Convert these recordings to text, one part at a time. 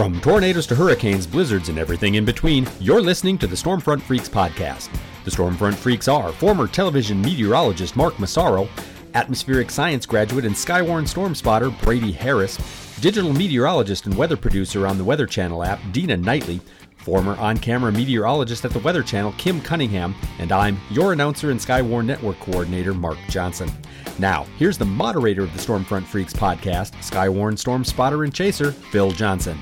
From tornadoes to hurricanes, blizzards, and everything in between, you're listening to the Stormfront Freaks podcast. The Stormfront Freaks are former television meteorologist Mark Massaro, atmospheric science graduate and Skywarn storm spotter Brady Harris, digital meteorologist and weather producer on the Weather Channel app Dina Knightley, former on camera meteorologist at the Weather Channel Kim Cunningham, and I'm your announcer and Skywarn Network coordinator Mark Johnson. Now, here's the moderator of the Stormfront Freaks podcast, Skywarn storm spotter and chaser, Phil Johnson.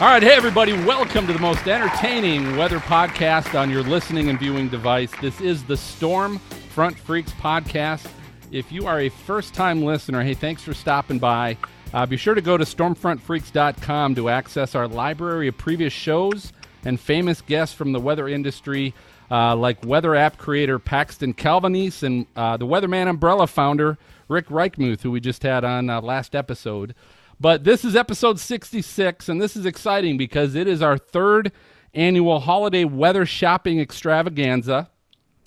All right, hey everybody, welcome to the most entertaining weather podcast on your listening and viewing device. This is the Storm Front Freaks podcast. If you are a first time listener, hey, thanks for stopping by. Uh, be sure to go to stormfrontfreaks.com to access our library of previous shows and famous guests from the weather industry, uh, like weather app creator Paxton Calvanese and uh, the Weatherman Umbrella founder Rick Reichmuth, who we just had on uh, last episode. But this is episode 66, and this is exciting because it is our third annual holiday weather shopping extravaganza.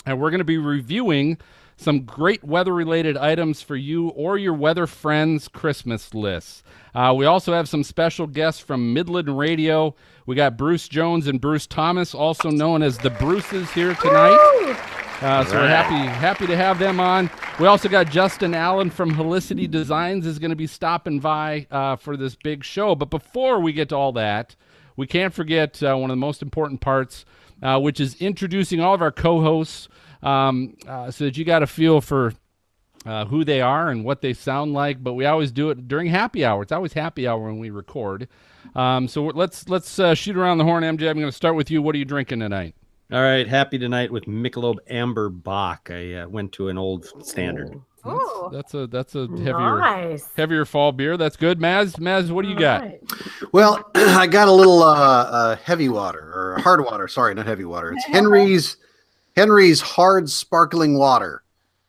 And we're going to be reviewing some great weather related items for you or your weather friends' Christmas lists. Uh, we also have some special guests from Midland Radio. We got Bruce Jones and Bruce Thomas, also known as the Bruces, here tonight. Uh, so we're happy happy to have them on. We also got Justin Allen from Helicity Designs is going to be stopping by uh, for this big show. But before we get to all that, we can't forget uh, one of the most important parts, uh, which is introducing all of our co-hosts, um, uh, so that you got a feel for uh, who they are and what they sound like. But we always do it during happy hour. It's always happy hour when we record. Um, so let's let's uh, shoot around the horn, MJ. I'm going to start with you. What are you drinking tonight? All right, happy tonight with Michelob Amber Bock. I uh, went to an old standard. Oh, That's a that's a heavier nice. heavier fall beer. That's good. Maz, Maz, what do you got? Alright. Well, I got a little uh, uh, heavy water or hard water. Sorry, not heavy water. It's Henry's Henry's hard sparkling water,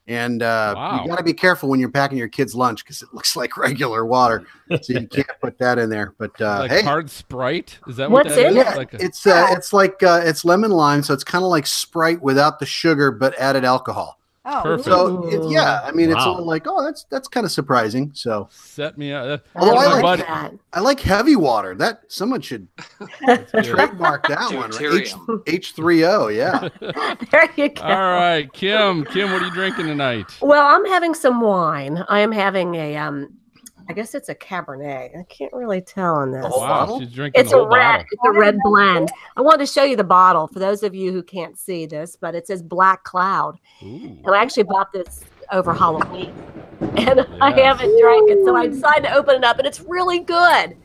and uh, Wow. you got to be careful when you're packing your kids' lunch because it looks like regular water, so you can't put that in there. But uh, like hey, hard Sprite? Is that what What's that in is? yeah, Like a- it's uh, it's like uh, it's lemon lime, so it's kind of like Sprite without the sugar but added alcohol. Oh, Perfect. So it, yeah, I mean, it's all like, oh, that's that's kind of surprising. So set me up. Although I my like that. I like heavy water. That someone should trademark that one. H H three O. Yeah. There you go. All right, Kim. Kim, what are you drinking tonight? Well, I'm having some wine. I am having a um, I guess it's a Cabernet. I can't really tell on this. whole Wow, bottle? she's drinking It's a red. bottle. It's a red blend. I wanted to show you the bottle for those of you who can't see this, but it says Black Cloud, Ooh. and I actually bought this over Halloween, and I haven't drank it, so I decided to open it up, and it's really good.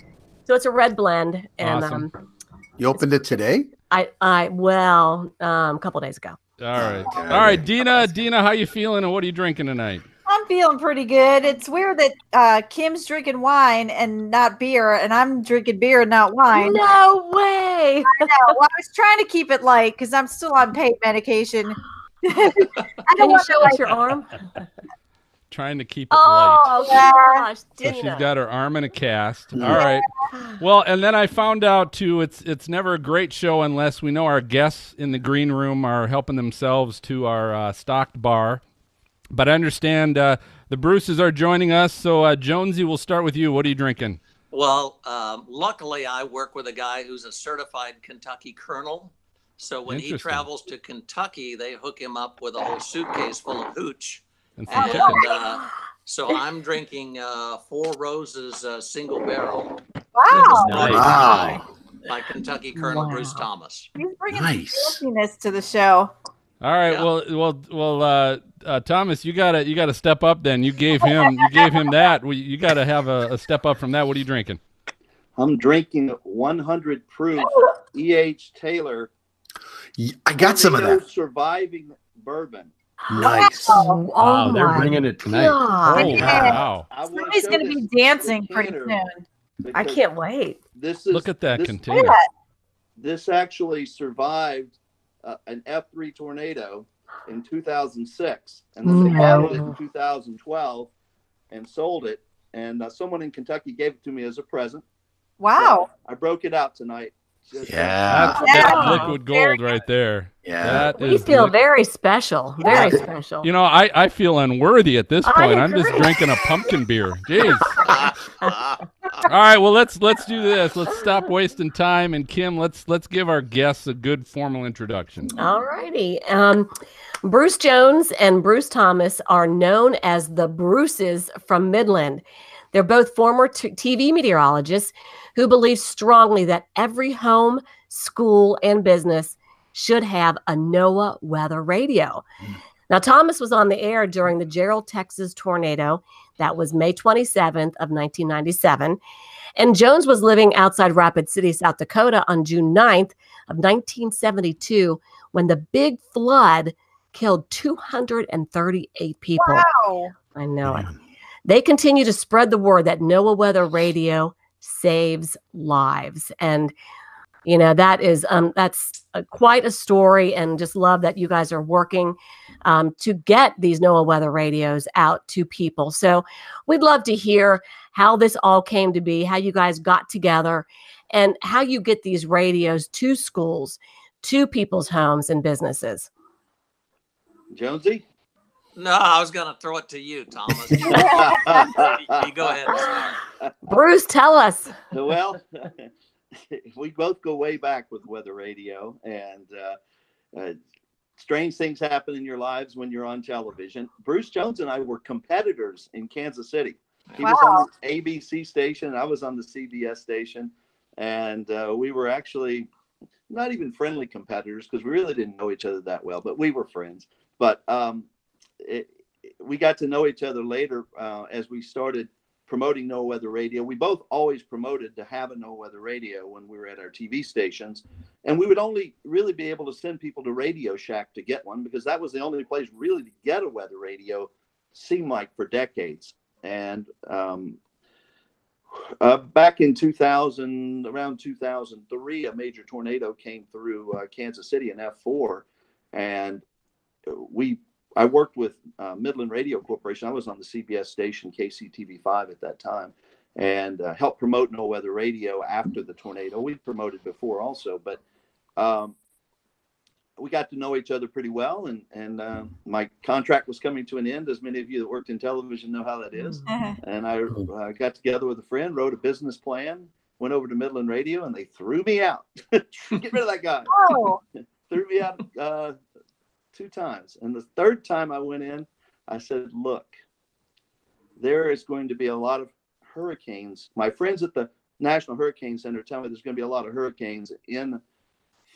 So it's a red blend, and Awesome. um, You opened it today? I I well um, a couple days ago. All right, all right, Dina. Dina, how you feeling, and what are you drinking tonight? I'm feeling pretty good. It's weird that uh, Kim's drinking wine and not beer, and I'm drinking beer and not wine. No way! No, well, I was trying to keep it light because I'm still on pain medication. I Can don't you show to us your arm? Trying to keep it light. Oh Yeah. gosh, So she's got her arm in a cast. All Yeah. right. Well, and then I found out too. It's it's never a great show unless we know our guests in the green room are helping themselves to our uh, stocked bar. But I understand uh, the Bruces are joining us. So uh, Jonesy, we'll start with you. What are you drinking? Well, um, luckily, I work with a guy who's a certified Kentucky colonel. So when he travels to Kentucky, they hook him up with a whole suitcase full of hooch. And some And chicken. uh, so I'm drinking uh, Four Roses uh, single barrel Wow, Nice. Wow. by Kentucky Colonel Wow. Bruce Thomas. he's bringing Nice. some to the show. All right. Yeah. Well, well, well. Uh, uh, Thomas, you gotta you gotta step up. Then you gave him you gave him that. We, you gotta have a, a step up from that. What are you drinking? I'm drinking 100 proof E.H. Taylor. I got some of that. Surviving bourbon. Nice. Oh, Wow, they're bringing it tonight. God. Oh Yeah. wow! I Somebody's going to be dancing pretty soon. I can't wait. This is Look at that this, container. This actually survived uh, an F3 tornado in 2006, and then they No. bottled it in 2012 and sold it. And uh, someone in Kentucky gave it to me as a present. Wow. I broke it out tonight. Just, uh, Yeah. That's, Yeah. that's liquid gold right there. Yeah. That We is feel liquid- very special. Very Yeah. special. You know, I, I feel unworthy at this point. I'm just drinking a pumpkin beer. Jeez. right, well let's let's do this. Let's stop wasting time. And Kim, let's let's give our guests a good formal introduction. All righty. Um, Bruce Jones and Bruce Thomas are known as the Bruces from Midland. They're both former t- TV meteorologists who believe strongly that every home, school, and business should have a NOAA weather radio. Now, Thomas was on the air during the Jarrell, Texas tornado. That was May 27th of 1997. And Jones was living outside Rapid City, South Dakota on June 9th of 1972 when the big flood killed 238 people. Wow. I know it. They continue to spread the word that NOAA Weather Radio saves lives. And you know that is um that's a, quite a story and just love that you guys are working um, to get these NOAA weather radios out to people. So we'd love to hear how this all came to be, how you guys got together, and how you get these radios to schools, to people's homes and businesses. Jonesy? No, I was going to throw it to you, Thomas. you, you go ahead. Bruce, tell us. well, we both go way back with weather radio, and uh, uh, strange things happen in your lives when you're on television. Bruce Jones and I were competitors in Kansas City. He was on the ABC station, I was on the CBS station, and uh, we were actually not even friendly competitors because we really didn't know each other that well, but we were friends. But um, it, we got to know each other later uh, as we started promoting NOAA Weather Radio. We both always promoted to have a NOAA Weather Radio when we were at our TV stations, and we would only really be able to send people to Radio Shack to get one because that was the only place really to get a weather radio. Seemed like for decades, and um, uh, back in 2000, around 2003, a major tornado came through uh, Kansas City in F4, and we I worked with uh, Midland Radio Corporation. I was on the CBS station KCTV5 at that time, and uh, helped promote NOAA Weather Radio after the tornado. We promoted before also, but um, we got to know each other pretty well. And and uh, my contract was coming to an end, as many of you that worked in television know how that is. Uh-huh. And I uh, got together with a friend, wrote a business plan, went over to Midland Radio, and they threw me out. Get rid of that guy Oh, threw me out uh, two times. And the third time I went in, I said, Look, there is going to be a lot of hurricanes. My friends at the National Hurricane Center tell me there's going to be a lot of hurricanes in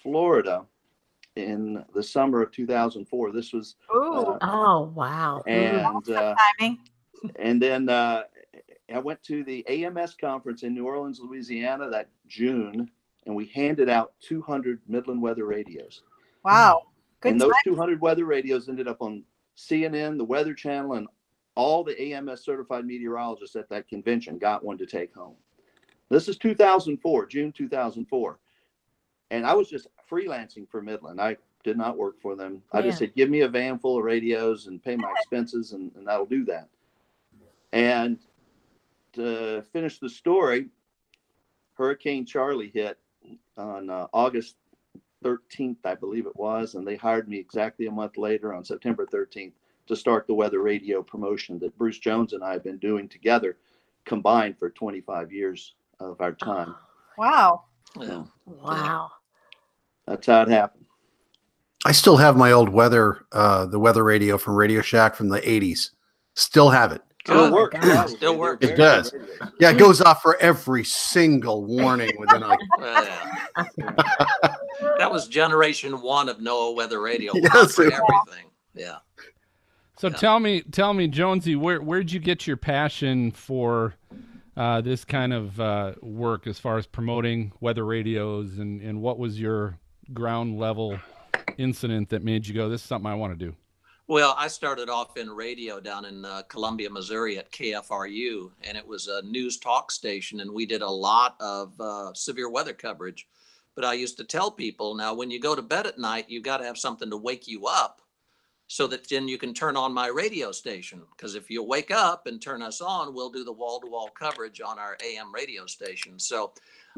Florida in the summer of 2004. This was, ooh, uh, Oh, wow. And uh, timing. and then uh, I went to the AMS conference in New Orleans, Louisiana that June, and we handed out 200 Midland weather radios. Wow. Good and those time. 200 weather radios ended up on CNN, the Weather Channel, and all the AMS certified meteorologists at that convention got one to take home. This is 2004, June 2004. And I was just freelancing for Midland. I did not work for them. I just said, give me a van full of radios and pay my expenses, and, and that'll do that. And to finish the story, Hurricane Charley hit on uh, August 13th, I believe it was, and they hired me exactly a month later on September 13th to start the weather radio promotion that Bruce Jones and I have been doing together combined for 25 years of our time. Wow. Yeah. Wow. That's how it happened. I still have my old weather, uh, the weather radio from Radio Shack from the 80s. Still have it. Still Good. works. God. Still They're works. It does. good. Yeah, it goes off for every single warning within like Yeah. that was generation one of NOAA Weather Radio. Yes, for everything. Yeah. So Yeah. tell me, tell me, Jonesy, where where'd you get your passion for uh, this kind of uh, work as far as promoting weather radios, and and what was your ground level incident that made you go, this is something I want to do? Well, I started off in radio down in uh, Columbia, Missouri at KFRU, and it was a news talk station, and we did a lot of uh, severe weather coverage. But I used to tell people now, when you go to bed at night, you've got to have something to wake you up so that then you can turn on my radio station. Because if you wake up and turn us on, we'll do the wall to wall coverage on our AM radio station. So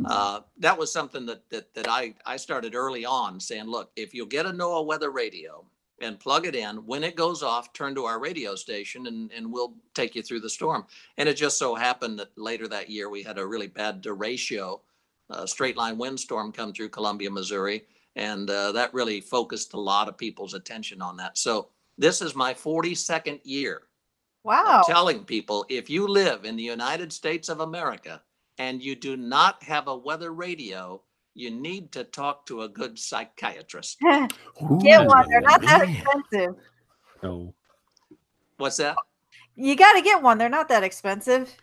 uh, that was something that, that, that I, I started early on saying, look, if you'll get a NOAA weather radio, and plug it in. When it goes off, turn to our radio station and, and we'll take you through the storm. And it just so happened that later that year we had a really bad derecho, uh, straight line windstorm come through Columbia, Missouri. And uh, that really focused a lot of people's attention on that. So this is my 42nd year Wow. telling people if you live in the United States of America and you do not have a weather radio, you need to talk to a good psychiatrist. Get Ooh, one. They're not that expensive. No. What's that? You got to get one. They're not that expensive.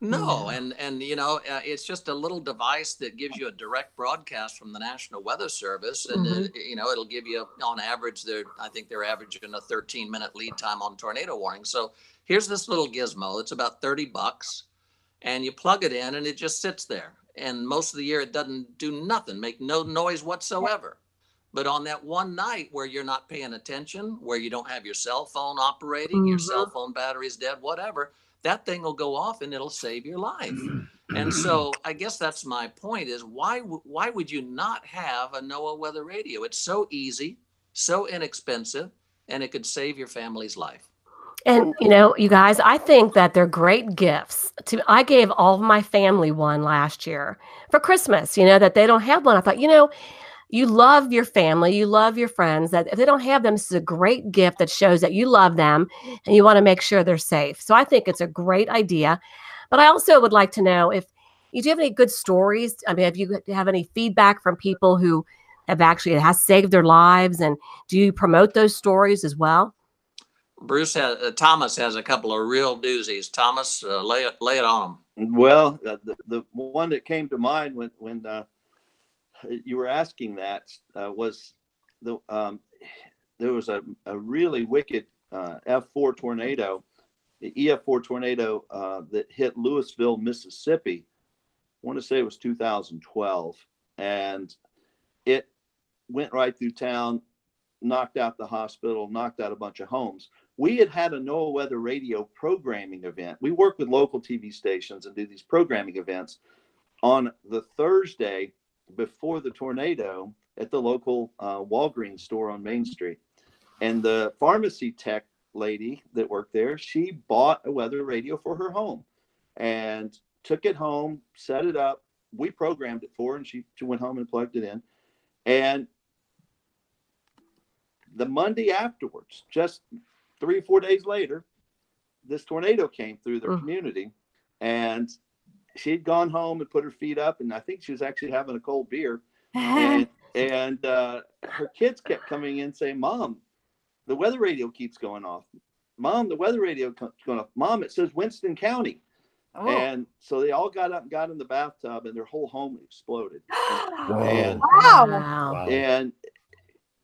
No, and and you know uh, it's just a little device that gives you a direct broadcast from the National Weather Service, and Mhm. uh, you know it'll give you on average they're I think they're averaging a 13 minute lead time on tornado warning. So here's this little gizmo. It's about 30 bucks, and you plug it in, and it just sits there. And most of the year it doesn't do nothing, make no noise whatsoever. But on that one night where you're not paying attention, where you don't have your cell phone operating, your Mhm. cell phone battery's dead, whatever, that thing will go off and it'll save your life. And so I guess that's my point is why why would you not have a NOAA weather radio? It's so easy, so inexpensive, and it could save your family's life. And you know, you guys, I think that they're great gifts. To I gave all of my family one last year for Christmas. You know that they don't have one. I thought, you know, you love your family, you love your friends. That if they don't have them, this is a great gift that shows that you love them and you want to make sure they're safe. So I think it's a great idea. But I also would like to know if you do have any good stories. I mean, if you have any feedback from people who have actually it has saved their lives, and do you promote those stories as well? Bruce has, uh, Thomas has a couple of real doozies. Thomas, uh, lay it lay it on him. Well, uh, the, the one that came to mind when when uh, you were asking that uh, was the um, there was a, a really wicked uh, F4 tornado, the EF4 tornado that hit Louisville, Mississippi. I want to say it was 2012, and it went right through town, knocked out the hospital, knocked out a bunch of homes we had had a NOAA Weather Radio programming event. We work with local TV stations and do these programming events on the Thursday before the tornado at the local uh, Walgreens store on Main Street. And the pharmacy tech lady that worked there, she bought a weather radio for her home and took it home, set it up. We programmed it for her, and she, she went home and plugged it in. And the Monday afterwards, just three or four days later, this tornado came through their Mm. community, and she'd gone home and put her feet up, and I think she was actually having a cold beer, and and uh, her kids kept coming in saying, "Mom, the weather radio keeps going off. Mom, the weather radio co- going off. Mom, it says Winston County." Oh. And so they all got up and got in the bathtub, and their whole home exploded. And Wow. Wow. Wow. and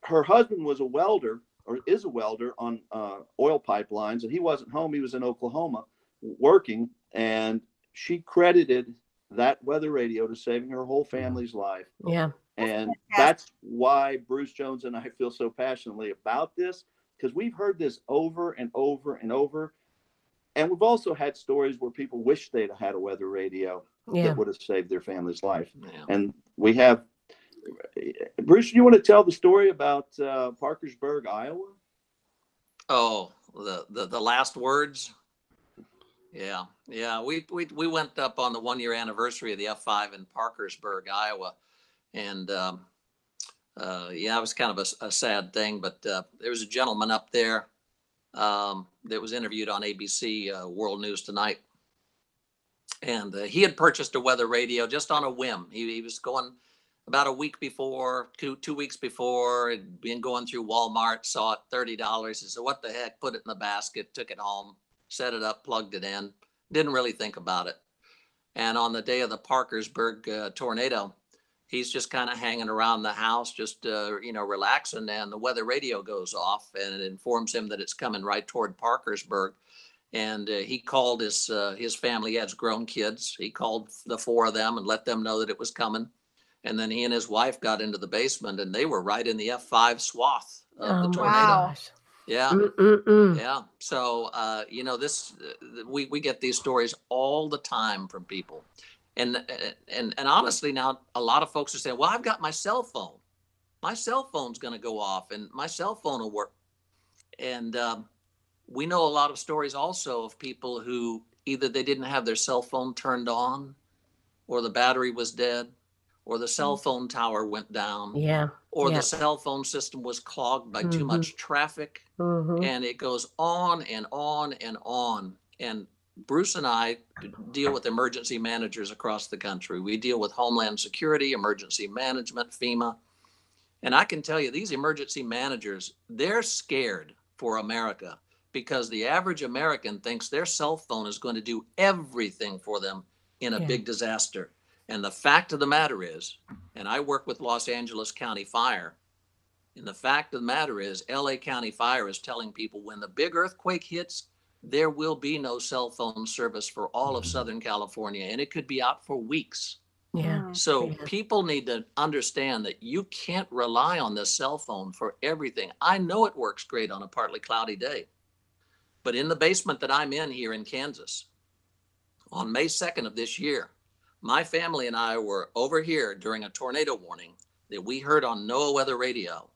her husband was a welder or is a welder on uh, oil pipelines and he wasn't home he was in oklahoma working and she credited that weather radio to saving her whole family's life Yeah. and that's why bruce jones and i feel so passionately about this because we've heard this over and over and over and we've also had stories where people wish they'd had a weather radio Yeah. that would have saved their family's life Yeah. and we have Bruce. You want to tell the story about uh, Parkersburg, Iowa? Oh, the, the the last words. Yeah, yeah. We we we went up on the one year anniversary of the F five in Parkersburg, Iowa, and um, uh, yeah, it was kind of a, a sad thing. But uh, there was a gentleman up there um, that was interviewed on ABC uh, World News Tonight, and uh, he had purchased a weather radio just on a whim. He, he was going about a week before, two two weeks before, had been going through Walmart, saw it thirty dollars. He said, "What the heck?" Put it in the basket, took it home, set it up, plugged it in. Didn't really think about it. And on the day of the Parkersburg uh, tornado, he's just kind of hanging around the house, just uh, you know, relaxing. And the weather radio goes off, and it informs him that it's coming right toward Parkersburg. And uh, he called his uh, his family. He has grown kids. He called the four of them and let them know that it was coming. And then he and his wife got into the basement, and they were right in the F5 swath of Oh the tornado. Wow. Yeah. Mm-mm-mm. Yeah. So, uh, you know, this uh, we we get these stories all the time from people, and uh, and and honestly, now a lot of folks are saying, "Well, I've got my cell phone. My cell phone's going to go off, and my cell phone will work." and um, we know a lot of stories also of people who either they didn't have their cell phone turned on, or the battery was dead, or the cell phone tower went down, Yeah. or yeah. the cell phone system was clogged by too Mhm. much traffic Mm-hmm. and it goes on and on and on. And Bruce and I deal with emergency managers across the country. We deal with Homeland Security, emergency management, FEMA. And I can tell you, these emergency managers, they're scared for America because the average American thinks their cell phone is going to do everything for them in a Yeah. big disaster. And the fact of the matter is, and I work with Los Angeles County Fire, and the fact of the matter is, LA County Fire is telling people when the big earthquake hits, there will be no cell phone service for all of Southern California, and it could be out for weeks. Yeah. So Yeah. people need to understand that you can't rely on the cell phone for everything. I know it works great on a partly cloudy day, but in the basement that I'm in here in Kansas, on May 2nd of this year, my family and I were over here during a tornado warning that we heard on NOAA Weather Radio.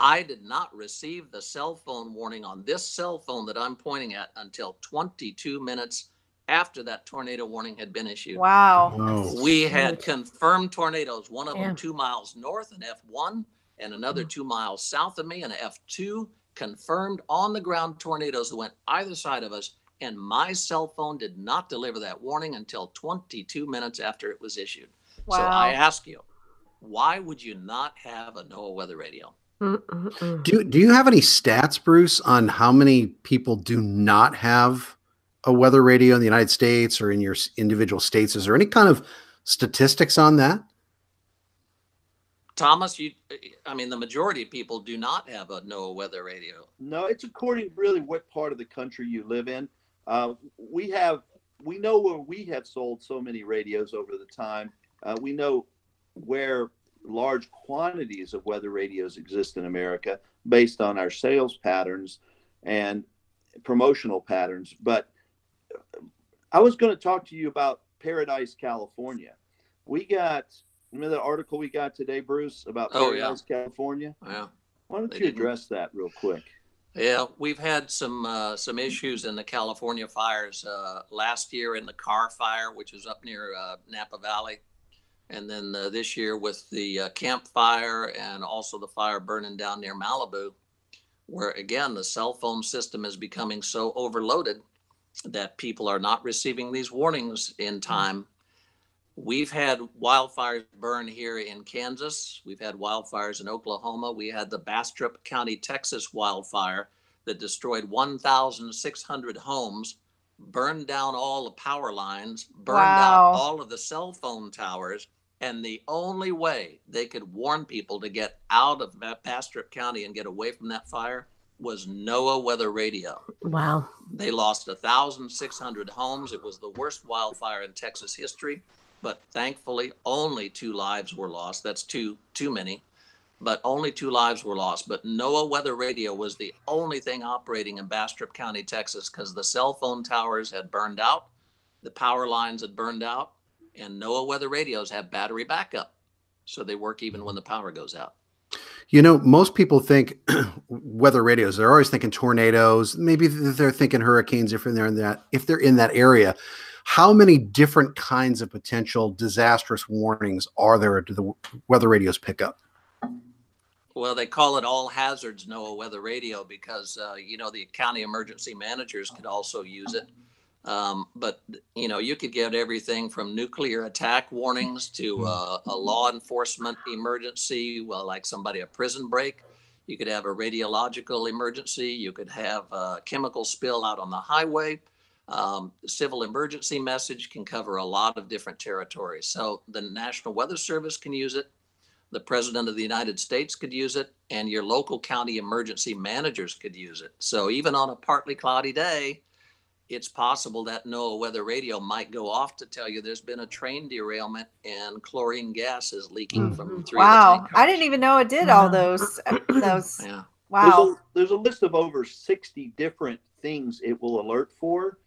I did not receive the cell phone warning on this cell phone that I'm pointing at until 22 minutes after that tornado warning had been issued. Wow. Oh, We had confirmed tornadoes, one of Yeah. them two miles north, an F1, and another mm. two miles south of me, an F2, confirmed on the ground tornadoes that went either side of us. And my cell phone did not deliver that warning until 22 minutes after it was issued. Wow. So I ask you, why would you not have a NOAA weather radio? Do do you have any stats, Bruce, on how many people do not have a weather radio in the United States or in your individual states? Is there any kind of statistics on that? Thomas, you, I mean, the majority of people do not have a NOAA weather radio. No, it's according really what part of the country you live in. Uh, we have we know where we have sold so many radios over the time. Uh, we know where large quantities of weather radios exist in America based on our sales patterns and promotional patterns. But I was going to talk to you about Paradise, California. We got remember the article we got today, Bruce, about Oh, yeah. Paradise, California. Yeah. Why don't They you didn't- address that real quick? Yeah, we've had some uh, some issues in the California fires uh, last year in the Carr Fire, which is up near uh, Napa Valley, and then uh, this year with the uh, Camp Fire and also the fire burning down near Malibu, where again the cell phone system is becoming so overloaded that people are not receiving these warnings in time. We've had wildfires burn here in Kansas. We've had wildfires in Oklahoma. We had the Bastrop County, Texas wildfire that destroyed 1,600 homes, burned down all the power lines, burned Wow. out all of the cell phone towers. And the only way they could warn people to get out of Ba- Bastrop County and get away from that fire was NOAA weather radio. Wow. They lost 1,600 homes. It was the worst wildfire in Texas history, but thankfully only two lives were lost. That's too too many, but only two lives were lost. But NOAA Weather Radio was the only thing operating in Bastrop County, Texas, because the cell phone towers had burned out, the power lines had burned out, and NOAA Weather Radios have battery backup, so they work even when the power goes out. You know, most people think weather radios. They're always thinking tornadoes. Maybe they're thinking hurricanes if they're in that if they're in that area. How many different kinds of potential disastrous warnings are there to the weather radios pick up? Well, they call it all hazards NOAA weather radio because, uh, you know, the county emergency managers could also use it. Um, but, you know, you could get everything from nuclear attack warnings to uh, a law enforcement emergency, well, like somebody, a prison break. You could have a radiological emergency. You could have a chemical spill out on the highway. Um, civil emergency message can cover a lot of different territories. So the National Weather Service can use it the president of the United States could use it, and your local county emergency managers could use it. So even on a partly cloudy day, it's possible that NOAA weather radio might go off to tell you there's been a train derailment and chlorine gas is leaking from three of the Wow. tank I didn't even know it did all those. Those. Yeah. Wow. There's a, there's a list of over 60 different things it will alert for.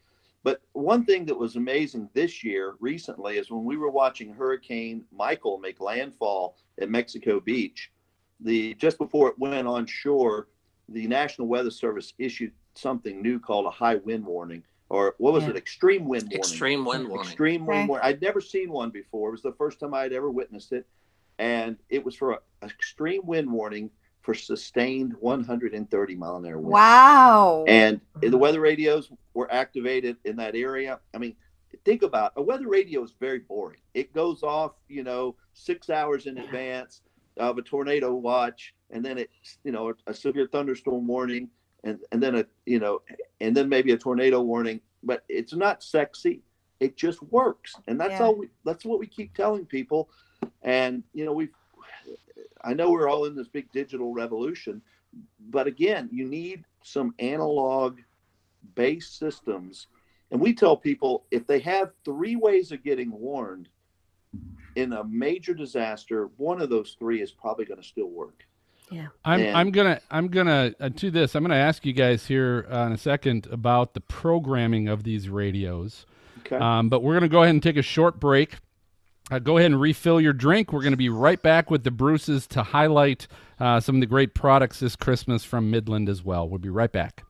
But one thing that was amazing this year recently is when we were watching Hurricane Michael make landfall at Mexico Beach, the just before it went on shore, the National Weather Service issued something new called a high wind warning, or what was Yeah. it? Extreme wind warning. Extreme wind warning. Extreme wind Okay. warning. I'd never seen one before. It was the first time I'd ever witnessed it, and it was for an extreme wind warning for sustained 130 mile an hour winds. Wow. And the mm-hmm. weather radios were activated in that area. I mean, think about a weather radio is very boring. It goes off, you know, six hours in advance of a tornado watch, and then it's, you know, a severe thunderstorm warning, and and then a, you know, and then maybe a tornado warning. But it's not sexy. It just works, and that's Yeah. all. We, that's what we keep telling people. And you know, we've. I know we're all in this big digital revolution, but again, you need some analog based systems. And we tell people if they have three ways of getting warned in a major disaster, one of those three is probably going to still work. Yeah. I'm And- I'm gonna I'm gonna uh, to this. I'm gonna ask you guys here uh, in a second about the programming of these radios. Okay. Um, but we're gonna go ahead and take a short break. Uh, go ahead and refill your drink. We're gonna be right back with the Bruces to highlight uh, some of the great products this Christmas from Midland as well. We'll be right back.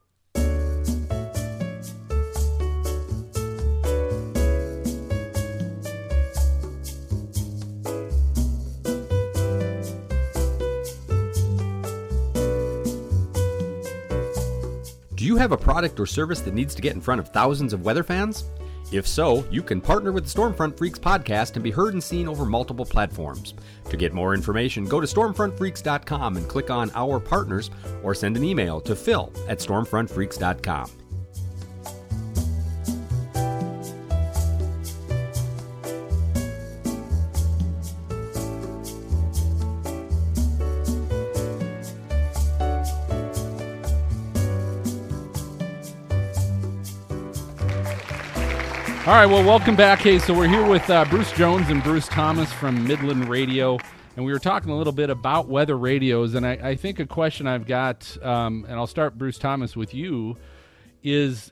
Have a product or service that needs to get in front of thousands of weather fans? If so, you can partner with the Stormfront Freaks podcast and be heard and seen over multiple platforms. To get more information, go to stormfrontfreaks.com and click on Our Partners or send an email to phil at stormfrontfreaks.com. All right, well, welcome back. Hey, so we're here with uh, Bruce Jones and Bruce Thomas from Midland Radio, and we were talking a little bit about weather radios. And I, I think a question I've got, um, and I'll start, Bruce Thomas, with you, is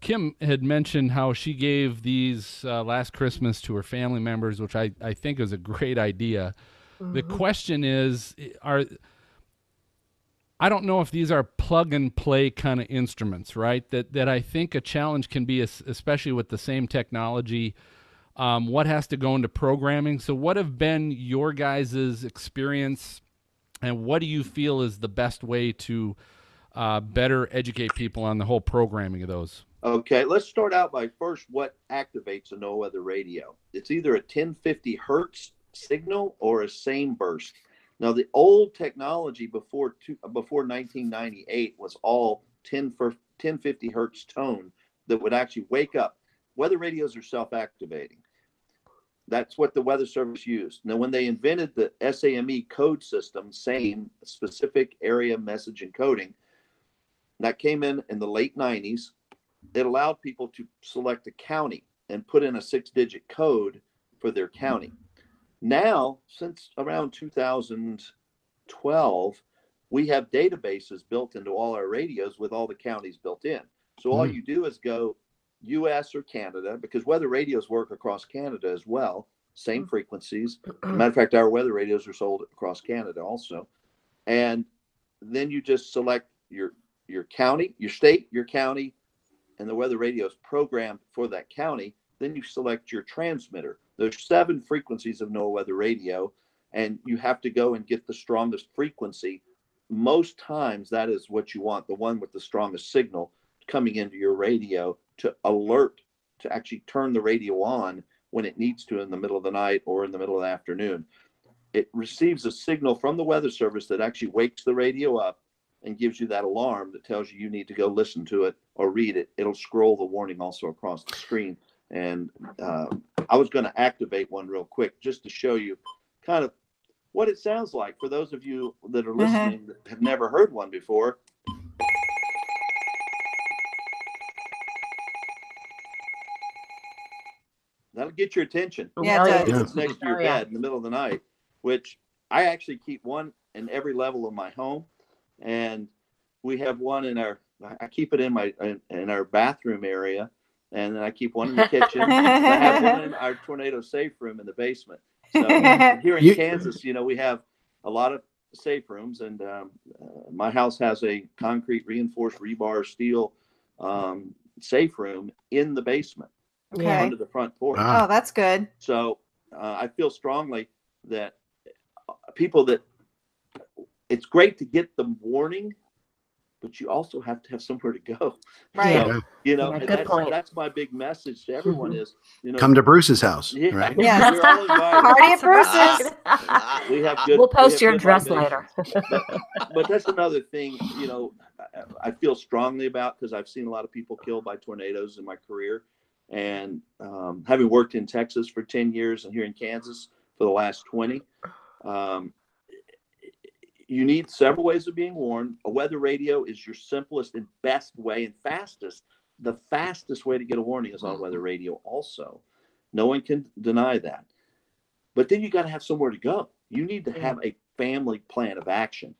Kim had mentioned how she gave these uh, last Christmas to her family members, which I, I think is a great idea. The question is, are I don't know if these are plug and play kind of instruments, right? That that I think a challenge can be, especially with the SAME technology. Um, what has to go into programming? So, what have been your guys' experience, and what do you feel is the best way to uh, better educate people on the whole programming of those? Okay, let's start out by first what activates a NOAA weather radio. It's either a 1050 hertz signal or a SAME burst. Now, the old technology before two, before 1998 was all 10 for 1050 hertz tone that would actually wake up. Weather radios are self-activating. That's what the Weather Service used. Now, when they invented the SAME code system, same specific area message encoding, that came in in the late 90s it allowed people to select a county and put in a six digit code for their county. Now, since around 2012, we have databases built into all our radios with all the counties built in. So all Hmm. you do is go US or Canada because weather radios work across Canada as well, same frequencies. Matter of fact, our weather radios are sold across Canada also. And then you just select your your county, your state, your county, and the weather radio is programmed for that county. Then you select your transmitter. There's seven frequencies of NOAA weather radio, and you have to go and get the strongest frequency. Most times, that is what you want the one with the strongest signal coming into your radio to alert to actually turn the radio on when it needs to in the middle of the night or in the middle of the afternoon. It receives a signal from the weather service that actually wakes the radio up and gives you that alarm that tells you you need to go listen to it or read it. It'll scroll the warning also across the screen. And uh, I was going to activate one real quick just to show you kind of what it sounds like for those of you that are listening that have never heard one before. That'll get your attention Yeah, it does. it's next to your Oh, bed in the middle of the night, which I actually keep one in every level of my home, and we have one in our. I keep it in my in, in our bathroom area, and then I keep one in the kitchen. I have one in our tornado safe room in the basement. So here in You- Kansas, you know, we have a lot of safe rooms, and um, uh, my house has a concrete reinforced rebar steel um, safe room in the basement Okay. Under the front porch. Ah. Oh, that's good. So uh, I feel strongly that uh, people that it's great to get the warning, but you also have to have somewhere to go. Right. So, you know, Yeah, good that's, point. that's my big message to everyone Mhm. is, you know, Come to Bruce's house, yeah, right? Yeah. we're all invited. Party at Bruce's. We have good. we'll we post have your good address libations. later. but that's another thing you know I, I feel strongly about because i've seen a lot of people killed by tornadoes in my career and um, having worked in texas for 10 years and here in kansas for the last 20 um, you need several ways of being warned. A weather radio is your simplest and best way and fastest the fastest way to get a warning is on weather radio also. No one can deny that. But then you got to have somewhere to go. You need to have a family plan of action.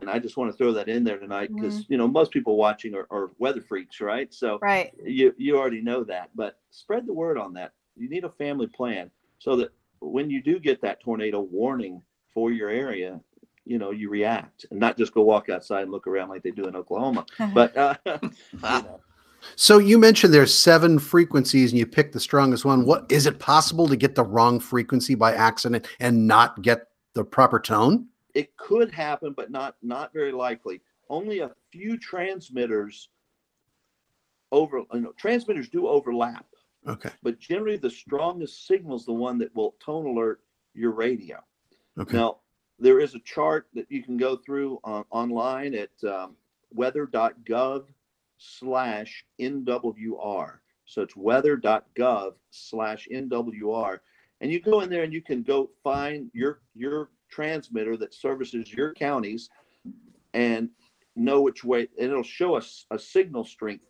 And i just want to throw that in there tonight because mm-hmm. you know most people watching are, are weather freaks right? So Right. you you already know that. But spread the word on that. You need a family plan so that when you do get that tornado warning for your area you know you react and not just go walk outside and look around like they do in oklahoma but uh, you know, So you mentioned there's seven frequencies and you pick the strongest one. What is it possible to get the wrong frequency by accident and not get the proper tone? it could happen but not not very likely only a few transmitters over you know transmitters do overlap Okay. but generally the strongest signal is the one that will tone alert your radio Okay. Now, there is a chart that you can go through on, online at um, weather.gov slash NWR. So it's weather.gov slash NWR. And you go in there and you can go find your your transmitter that services your counties and know which way and it'll show us a signal strength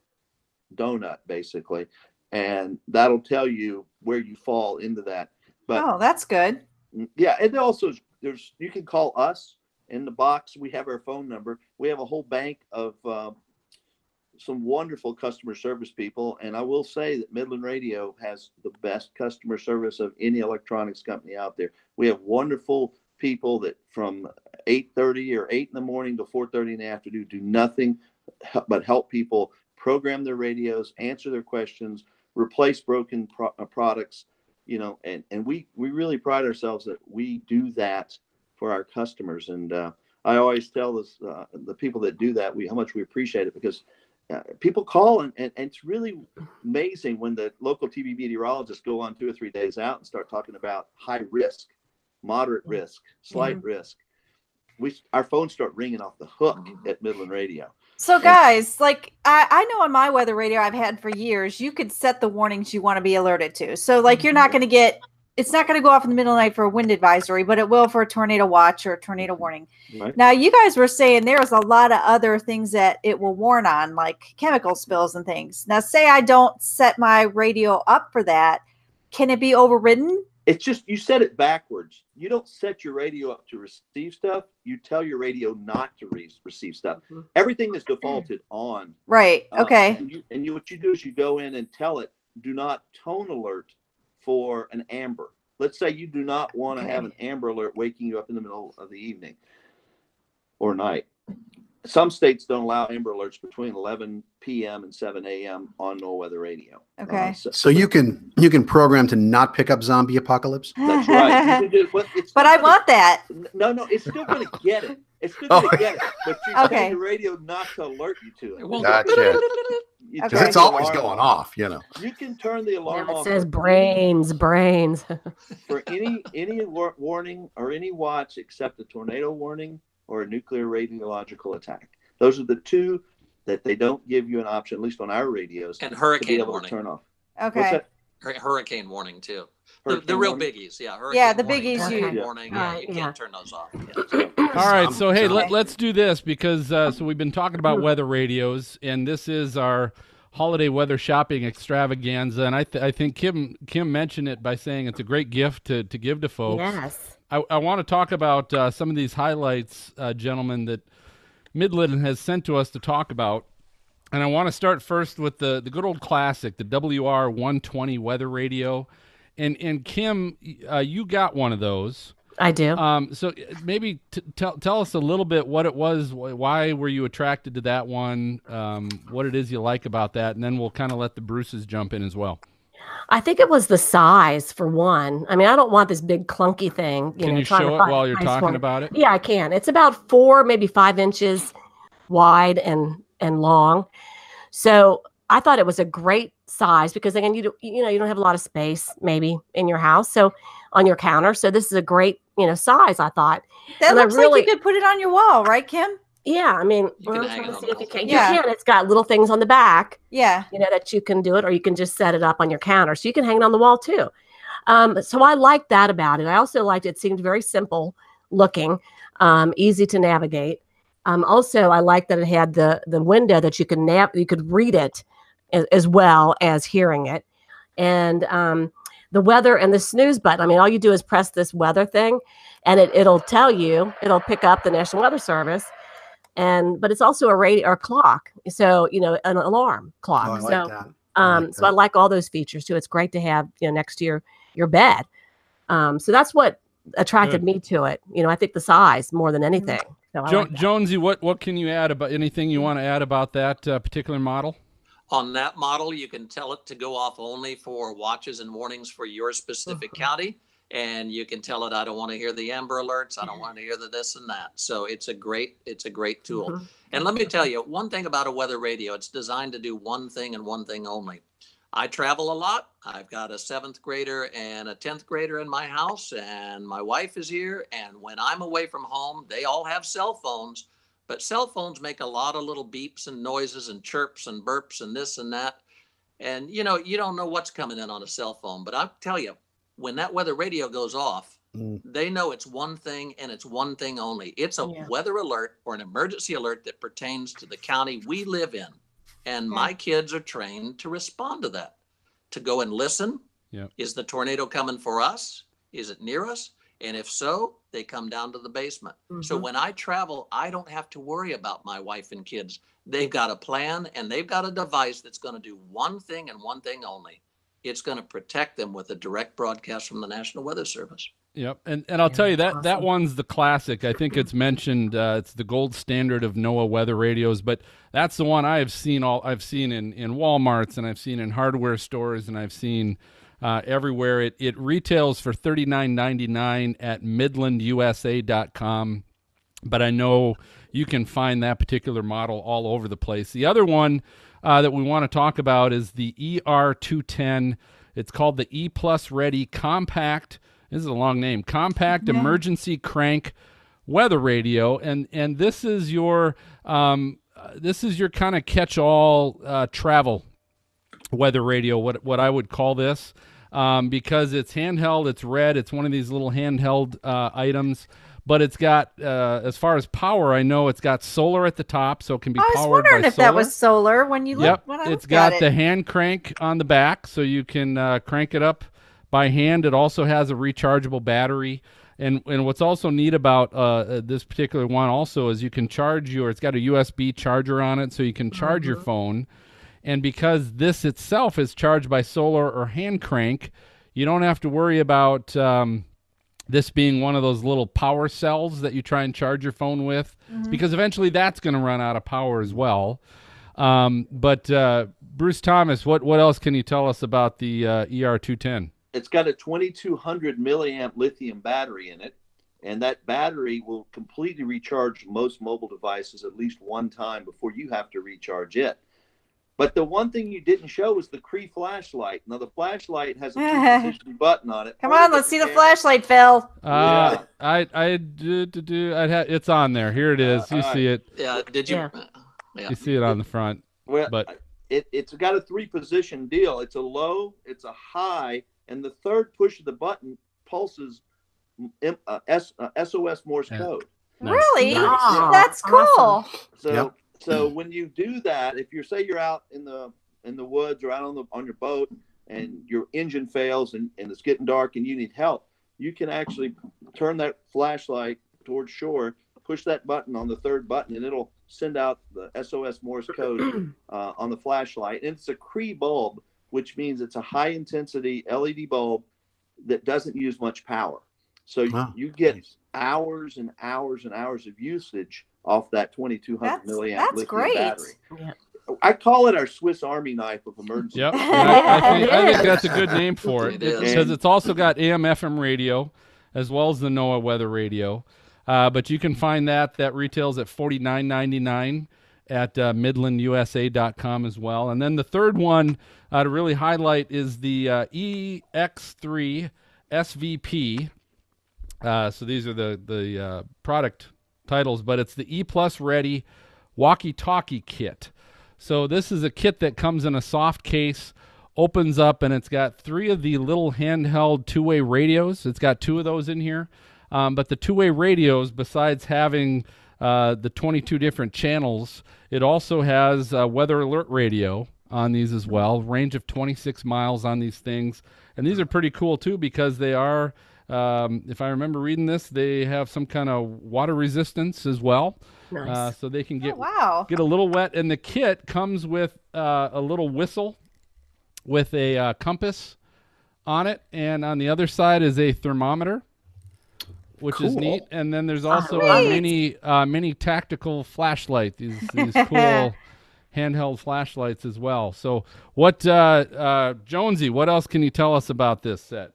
donut basically and that'll tell you where you fall into that but oh, that's good. Mm, Yeah, and also there's you can call us in the box. We have our phone number. We have a whole bank of um, some wonderful customer service people, and I will say that Midland Radio has the best customer service of any electronics company out there. We have wonderful people that from 8:30 or 8 in the morning to 4:30 in the afternoon do nothing but help people program their radios, answer their questions, replace broken pro- uh, products you know and and we we really pride ourselves that we do that for our customers. And uh, i always tell this uh, the people that do that we how much we appreciate it because uh, people call and, and, and it's really amazing when the local tv meteorologists go on two or three days out and start talking about high risk moderate risk slight risk. We our phones start ringing off the hook at midland radio So, guys, like I, I know on my weather radio I've had for years, you could set the warnings you want to be alerted to. So, like, you're not mm-hmm. going to get it's not going to go off in the middle of the night for a wind advisory, but it will for a tornado watch or a tornado warning. right Now, you guys were saying there's a lot of other things that it will warn on, like chemical spills and things. Now, say I don't set my radio up for that, can it be overridden? It's just you set it backwards. You don't set your radio up to receive stuff. You tell your radio not to re- receive stuff. Mhm. Everything is defaulted on. Right. uh, Okay. and, you, and you, what you do is you go in and tell it, do not tone alert for an amber. Let's say you do not want to have an amber alert waking you up in the middle of the evening or night. Some states don't allow amber alerts between 11 p.m. and 7 a.m. on NOAA weather radio. Uh, Okay. so, So you can you can program to not pick up zombie apocalypse. that's right. You do- but but I gonna- want that. No, no, it's still going to get it. It's still Oh, going to get it. But you Okay. tell your radio not to alert you to it. It won't Gotcha. You Okay. Because it's always going off. off, you know. You can turn the alarm Now it off says brains, brains. for any any war- warning or any watch except a tornado warning or a nuclear radiological attack. Those are the two that they don't give you an option, at least on our radios, And to be hurricane able to warning. turn off. Okay. Hurricane warning too. The, the real warning? biggies, yeah. Hurricane Yeah, the warning, biggies you- tornado Yeah. Yeah, you yeah. can't turn those off. Yeah. All right, so hey, Okay. let, let's do this because uh, so we've been talking about weather radios, and this is our holiday weather shopping extravaganza, and I th- I think Kim Kim mentioned it by saying it's a great gift to to give to folks. yes. I, I want to talk about uh, some of these highlights, uh, gentlemen, that Midland has sent to us to talk about. And I want to start first with the, the good old classic, the WR 120 weather radio. And, and Kim, uh, you got one of those. I do. Um, so uh, maybe t- tell tell us a little bit what it was. wh- Why were you attracted to that one? Um, what it is you like about that, and then we'll kind of let the Bruces jump in as well. I think it was the size for one. I mean, I don't want this big clunky thing. You Can know, you trying to show it while you're talking one. about it? Yeah, I can. It's about four, maybe five inches wide and and long. So I thought it was a great size because again, you do, you know you don't have a lot of space maybe in your house, so on your counter. So this is a great you know size. I thought. That And I looks really- like you could put it on your wall, right, Kim? Yeah, I mean, You can well, hang let trying to see if you can. Yeah. You can. It's got little things on the back Yeah. you know that you can do it or you can just set it up on your counter so you can hang it on the wall too um, so i liked that about it i also liked it seemed very simple looking um, easy to navigate um, also i liked that it had the the window that you could nav- you could read it as, as well as hearing it and um, the weather and the snooze button i mean all you do is press this weather thing and it, it'll tell you it'll pick up the national weather service and but it's also a radio or clock so you know an alarm clock Oh, I like so that. I um, like so I like all those features too. It's great to have you know next to your your bed. Um, so that's what attracted Good. me to it. You know, I think the size more than Mm-hmm. anything. So Jo- like. Jonesy, what what can you add about anything you want to add about that uh, particular model? On that model, you can tell it to go off only for watches and warnings for your specific Mhm. county. And you can tell it, I don't want to hear the Amber alerts. I don't want to hear the this and that. So it's a great, it's a great tool. Mhm. And let me tell you one thing about a weather radio, it's designed to do one thing and one thing only. I travel a lot. I've got a seventh grader and a 10th grader in my house, and my wife is here. And when I'm away from home, they all have cell phones, but cell phones make a lot of little beeps and noises and chirps and burps and this and that. And you know, you don't know what's coming in on a cell phone, but I'll tell you, when that weather radio goes off, Mm. they know it's one thing and it's one thing only. It's a Yeah. weather alert or an emergency alert that pertains to the county we live in. And my kids are trained to respond to that, to go and listen. Yep. Is the tornado coming for us? Is it near us? And if so, they come down to the basement. So Mhm. when I travel, I don't have to worry about my wife and kids. They've got a plan and they've got a device that's going to do one thing and one thing only. It's going to protect them with a direct broadcast from the National Weather Service. Yep, and and I'll Yeah, tell you that that one's the classic. I think it's mentioned. Uh, it's the gold standard of NOAA weather radios, but that's the one I have seen all. I've seen in in WalMarts and I've seen in hardware stores and I've seen uh, everywhere. It it retails for thirty nine ninety nine at MidlandUSA.com, but I know you can find that particular model all over the place. The other one uh, that we want to talk about is the ER210. It's called the E Plus Ready Compact. This is a long name. Compact Yeah. Emergency Crank Weather Radio, and and this is your um, uh, this is your kind of catch-all uh, travel weather radio. What what I would call this. Um, because it's handheld, it's red. It's one of these little handheld uh, items, but it's got, uh, as far as power, I know it's got solar at the top, so it can be I was wondering if solar. that was solar when you look. Yep, when I it's looked got the hand crank on the back, so you can uh, crank it up by hand. It also has a rechargeable battery, and and what's also neat about uh, uh, this particular one also is you can charge your. It's got a USB charger on it, so you can charge your phone. And because this itself is charged by solar or hand crank, you don't have to worry about um, this being one of those little power cells that you try and charge your phone with, because eventually that's going to run out of power as well. Um, but uh, Bruce Thomas, what what else can you tell us about the uh, ER210? It's got a 2200 milliamp lithium battery in it, and that battery will completely recharge most mobile devices at least one time before you have to recharge it. But the one thing you didn't show was the Cree flashlight. Now the flashlight has a two-position button on it. Come on, let's see the camera- flashlight, Phil. Uh, I I do do do. I'd ha- it's on there. Here it is. You Uh, see it. Yeah. Did you? Yeah. Yeah. You see it on the front. Well, But- it, it's got a three position deal. It's a low, it's a high, and the third push of the button pulses M- uh, S, uh, SOS Morse Yeah. code. Nice. Really? Nice. That's cool. Awesome. So Yep. so when you do that, if you're say you're out in the in the woods or out on the on your boat and your engine fails and, and it's getting dark and you need help, you can actually turn that flashlight towards shore, push that button on the third button, and it'll send out the SOS Morse code uh, on the flashlight. And it's a Cree bulb, which means it's a high intensity LED bulb that doesn't use much power. So Wow. you get hours and hours and hours of usage off that 2200 That's- milliamp that's lithium great. battery. Yeah. I call it our Swiss Army knife of emergency. Yep. I, I think, I think that's a good name for it It is. because it's also got AM FM radio as well as the NOAA weather radio. Uh, but you can find that that retails at forty nine ninety nine at uh, midlandusa.com as well. And then the third one uh, to really highlight is the uh, EX3 SVP. Uh, so these are the the uh, product titles, but it's the E Plus Ready walkie-talkie kit. So this is a kit that comes in a soft case, opens up, and it's got three of the little handheld two-way radios. It's got two of those in here, um, but the two-way radios, besides having uh, the 22 different channels, it also has a weather alert radio on these as well. Range of 26 miles on these things, and these are pretty cool too because they are. Um, if I remember reading this, they have some kind of water resistance as well, Nice. uh, so they can Oh, get wow. get a little wet. And the kit comes with uh, a little whistle with a uh, compass on it, and on the other side is a thermometer, which is neat. And then there's also a mini uh, mini tactical flashlight. These these cool handheld flashlights as well. So what, uh, uh, Jonesy? What else can you tell us about this set?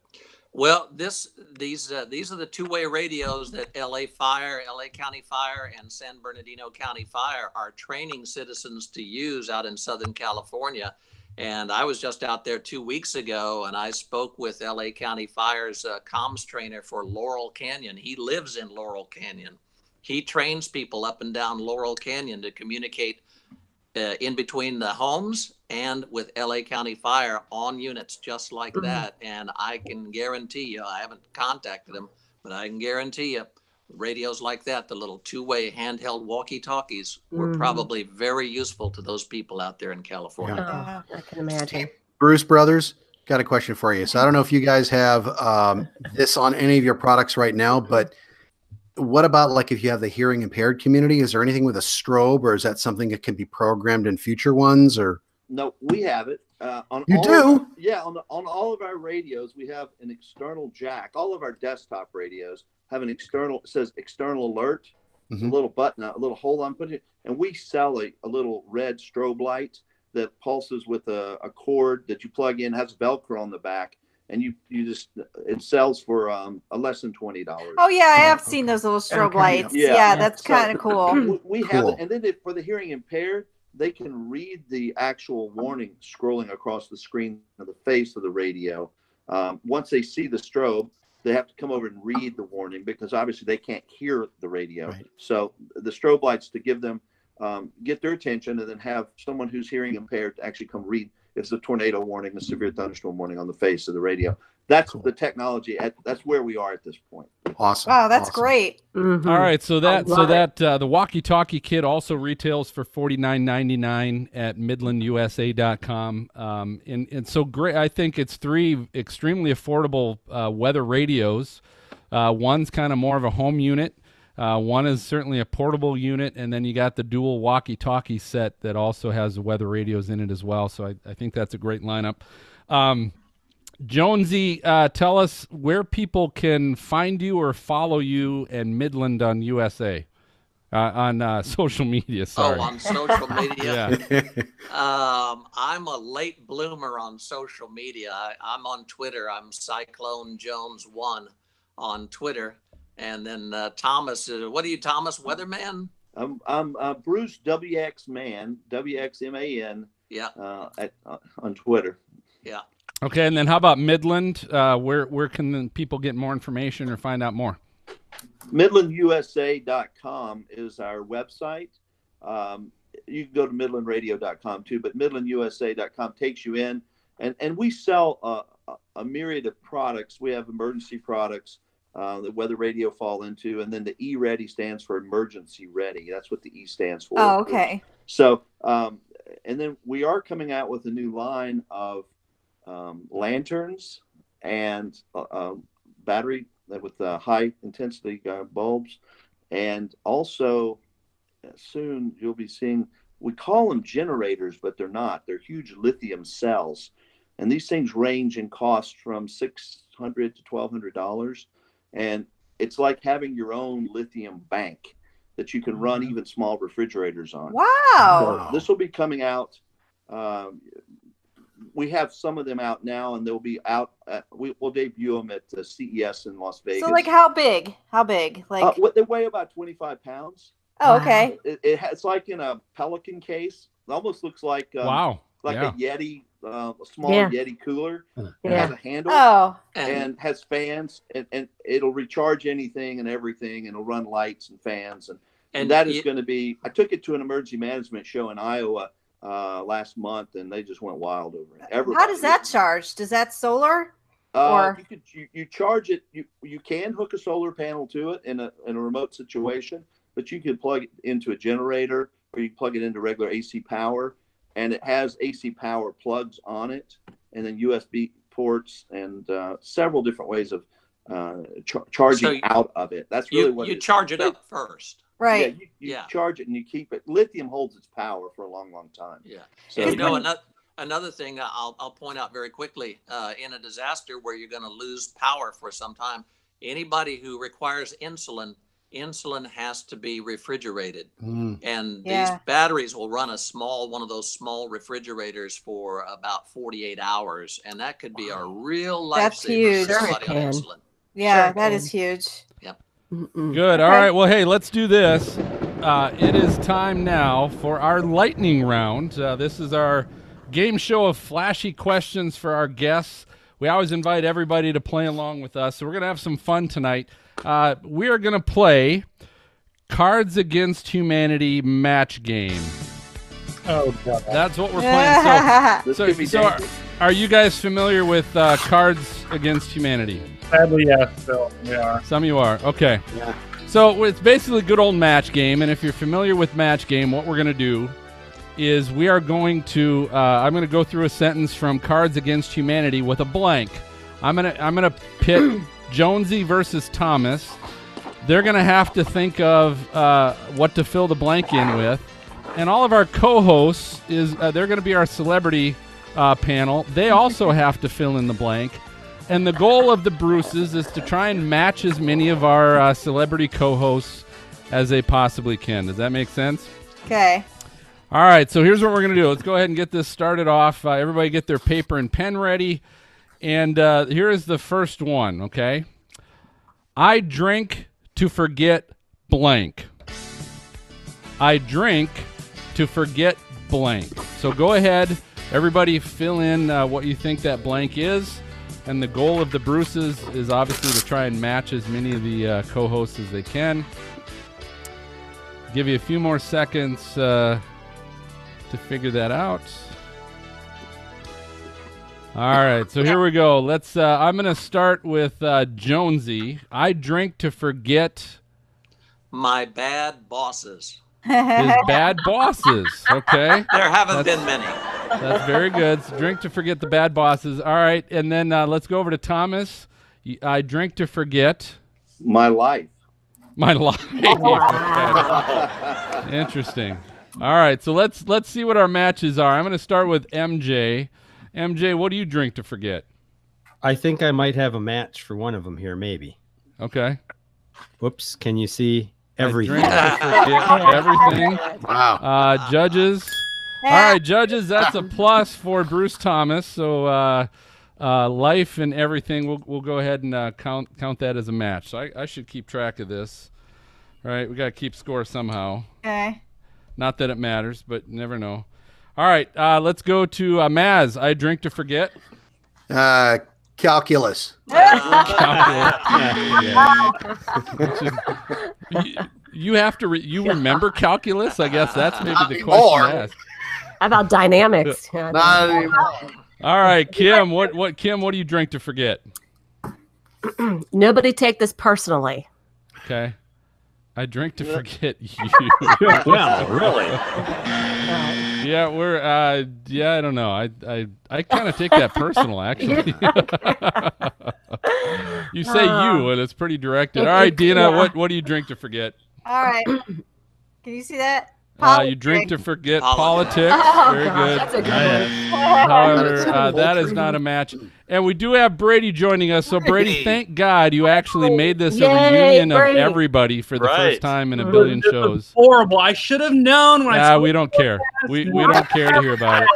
Well, this these uh, these are the two-way radios that LA Fire, LA County Fire, and San Bernardino County Fire are training citizens to use out in Southern California. And I was just out there two weeks ago, and I spoke with LA County Fire's uh, comms trainer for Laurel Canyon. He lives in Laurel Canyon. He trains people up and down Laurel Canyon to communicate uh, in between the homes and with LA County Fire on units just like Mhm. that. And I can guarantee you, I haven't contacted them, but I can guarantee you, radios like that, the little two-way handheld walkie-talkies, were Mhm. probably very useful to those people out there in California. Oh, I can imagine. Bruce Brothers, got a question for you. So I don't know if you guys have um, this on any of your products right now, but what about like if you have the hearing impaired community? Is there anything with a strobe, or is that something that can be programmed in future ones? Or No, we have it. Uh, on You all do? yeah, on, the, on all of our radios, we have an external jack. All of our desktop radios have an external, it says external alert, It's a little button, a little hole on put it, and we sell a, a little red strobe light that pulses with a, a cord that you plug in, has Velcro on the back, and you you just it sells for um a less than twenty dollars. Oh yeah, I have seen those little strobe Okay. lights. Yeah. Yeah, that's So- kind of cool. we, we have it, and then if, for the hearing impaired, they can read the actual warning scrolling across the screen of the face of the radio. Um, once they see the strobe, they have to come over and read the warning because obviously they can't hear the radio. Right. So the strobe lights to give them um, get their attention, and then have someone who's hearing impaired to actually come read. It's a tornado warning, a severe thunderstorm warning on the face of the radio. That's Cool. the technology. At, that's where we are at this point. awesome. Wow, that's awesome. great. Mhm. All right, so that so it. that uh, the walkie-talkie kit also retails for forty nine ninety nine at midlandusa.com. Um, and and so great. I think it's three extremely affordable uh, weather radios. Uh, one's kind of more of a home unit. Uh, one is certainly a portable unit, and then you got the dual walkie-talkie set that also has the weather radios in it as well. So I, I think that's a great lineup. Um, Jonesy, uh, tell us where people can find you or follow you and Midland on USA uh, on uh, social media. Sorry. Oh, on social media. yeah. Um, I'm a late bloomer on social media. I, I'm on Twitter. I'm Cyclone Jones One on Twitter, and then uh, Thomas. Uh, what are you, Thomas Weatherman? I'm I'm uh, Bruce WX Man W X M A N Yeah, uh, at uh, on Twitter. yeah. Okay, and then how about Midland? Uh, where where can the people get more information or find out more? MidlandUSA.com is our website. Um, you can go to MidlandRadio.com too, but MidlandUSA.com takes you in, and and we sell uh, a- a myriad of products. We have emergency products uh, that Weather Radio fall into, and then the E Ready stands for Emergency Ready. That's what the E stands for. Oh, okay. So, um, and then we are coming out with a new line of um, lanterns and uh, uh, battery with uh, high intensity uh, bulbs, and also uh, soon you'll be seeing. We call them generators, but they're not. They're huge lithium cells, and these things range in cost from six hundred to twelve hundred dollars. and it's like having your own lithium bank that you can run Mm-hmm. even small refrigerators on. Wow. So this will be coming out. Um, we have some of them out now, and they'll be out. At, we, we'll debut them at uh, CES in Las Vegas. So like how big? How big? Like Uh, what they weigh about 25 pounds. oh okay. It, it it's like in a Pelican case. It almost looks like um, wow. like yeah. a Yeti, uh, a small Yeah. Yeti cooler. It Yeah. has a handle Oh. And, and has fans, and, and it'll recharge anything and everything, and it'll run lights and fans, and, and, and that is you- going to be. I took it to an emergency management show in Iowa uh, last month, and they just went wild over it. How does that charge? Does that solar? Uh, or- you could you, you charge it. You you can hook a solar panel to it in a in a remote situation, but you can plug it into a generator or you can plug it into regular AC power, and it has AC power plugs on it, and then USB ports and uh, several different ways of uh, char- charging So you- out of it. That's really you, what you it is. charge it up first. Right. Yeah, you, you Yeah. charge it and you keep it. Lithium holds its power for a long, long time. Yeah. So you know, another, another thing I'll, I'll point out very quickly uh, in a disaster where you're going to lose power for some time, anybody who requires insulin, insulin has to be refrigerated. Mm. And Yeah. these batteries will run a small, one of those small refrigerators for about 48 hours. And that could be a real life That's huge. for Sure on can. insulin. Yeah, Sure that can. is huge. Mm-mm. Good. All Okay. right. Well, hey, let's do this. Uh, it is time now for our lightning round. Uh, this is our game show of flashy questions for our guests. We always invite everybody to play along with us. So we're going to have some fun tonight. Uh, we are going to play Cards Against Humanity match game. Oh god. That's what we're playing. So, so, so are, are you guys familiar with uh, Cards Against Humanity? Sadly, yes, Phil. We are. Some of you are. Okay. Yeah. So it's basically a good old match game, and if you're familiar with match game, what we're going to do is we are going to uh, I'm going to go through a sentence from Cards Against Humanity with a blank. I'm gonna I'm gonna pit Jonesy versus Thomas. They're gonna have to think of uh, what to fill the blank in with, and all of our co-hosts is uh, they're going to be our celebrity uh, panel. They also have to fill in the blank. And the goal of the Bruces is to try and match as many of our uh, celebrity co-hosts as they possibly can. Does that make sense? okay. All right, so here's what we're going to do. Let's go ahead and get this started off. Uh, everybody get their paper and pen ready. And uh, here is the first one, okay? I drink to forget blank. I drink to forget blank. So go ahead, everybody fill in uh, what you think that blank is. And the goal of the Bruces is obviously to try and match as many of the uh, co hosts as they can. Give you a few more seconds uh, to figure that out. All right, so here we go. Let's. Uh, I'm going to start with uh, Jonesy. I drink to forget My bad bosses. His bad bosses. Okay, There haven't That's- been many. that's very good. So drink to forget the bad bosses. All right, and then uh, let's go over to Thomas. I drink to forget My life. my life. Interesting. All right, so let's let's see what our matches are. I'm going to start with MJ. MJ, what do you drink to forget? I think I might have a match for one of them here, maybe. Okay. Whoops, can you see I everything? drink everything. Wow. Uh, judges. All right, judges. That's a plus for Bruce Thomas. So uh, uh, life and everything. We'll we'll go ahead and uh, count count that as a match. So I, I should keep track of this. All right, we got to keep score somehow. Okay. Not that it matters, but never know. All right, uh, let's go to uh, Maz. I drink to forget. Uh, calculus. you, you have to. Re- you remember calculus? I guess that's maybe the question to ask. How about dynamics? Not anymore. All right, Kim. What what Kim? What do you drink to forget? Nobody take this personally. Okay. I drink to forget you. well, really? yeah, we're uh yeah, I don't know. I I I kind of take that personal actually. you say you and it's pretty directed. All right, Dina, Yeah. what what do you drink to forget? All right. Can you see that? Uh, you drink to forget Politics. politics. Oh, Very gosh, good. That's a good one. However, uh, that is not a match. And we do have Brady joining us. So, Brady, thank God you actually made this a Yay, reunion of everybody for the first time in a billion shows. Horrible. I should have known when I Nah, saw we don't care. We, we don't care to hear about it.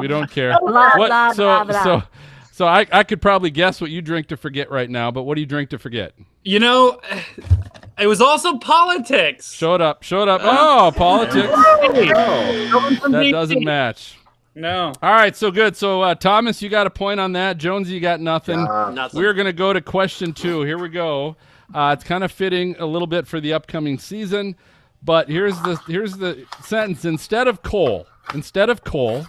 We don't care. Blah, What? blah, So blah, blah. so so I, I could probably guess what you drink to forget right now. But what do you drink to forget? You know, it was also politics. Show it up. Show it up. Uh, oh, politics. Hey, someone That doesn't match. No. All right, so good. So uh, Thomas, you got a point on that. Jonesy, you got nothing. Nothing. We're going to go to question two. Here we go. Uh, it's kind of fitting a little bit for the upcoming season, but here's the here's the sentence. Instead of coal, instead of coal,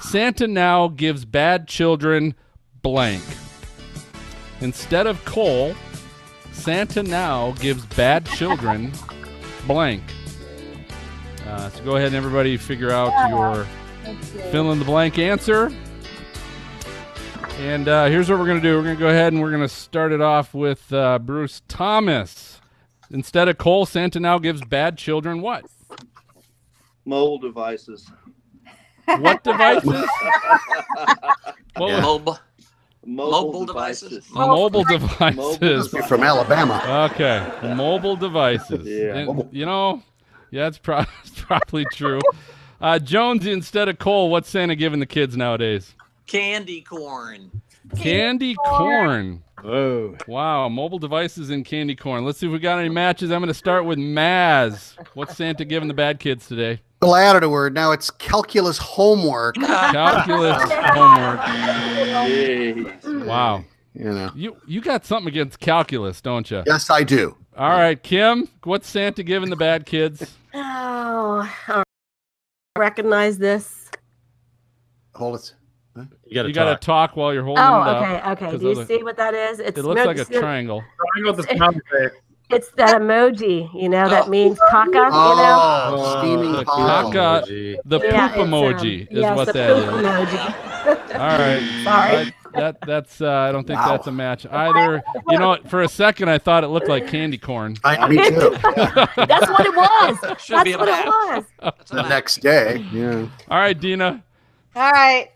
Santa now gives bad children blank. Instead of coal, Santa now gives bad children blank. Uh, so go ahead and everybody figure out your fill in the blank answer. And uh, here's what we're going to do. We're going to go ahead and we're going to start it off with uh, Bruce Thomas. Instead of coal, Santa now gives bad children what? Mobile devices. What devices? what Yeah. Mobile. Mobile, Mobile devices. devices. Mobile devices. You're from Alabama. Okay, mobile devices. Yeah. And, you know, yeah, it's, pro- it's probably true. Uh, Jonesy, instead of coal, what's Santa giving the kids nowadays? Candy corn. Candy corn. Whoa. Wow, mobile devices and candy corn. Let's see if we got any matches. I'm going to start with Maz. What's Santa giving the bad kids today? Well, I added word. Now it's calculus homework. Calculus homework. Jeez. Wow. You know. You you got something against calculus, don't you? Yes, I do. All right, Kim, what's Santa giving the bad kids? Oh, I recognize this. Hold it. You got to You got to talk. talk while you're holding Oh, it up. okay, okay. 'cause Do you other- see what that is? It's It looks no, like a triangle. Triangle with the sound effect. It's that emoji, you know, that means caca, you know? Oh, steaming the pile. caca- Emoji. The Yeah, poop um, emoji is yes, what the that poop is. emoji. All right. Sorry. I- that that's uh, I don't think Wow. that's a match either. You know, for a second I thought it looked like candy corn. I, me too. That's what it was. Should That's be a what it was. The next day. Yeah. All right, Dina. All right.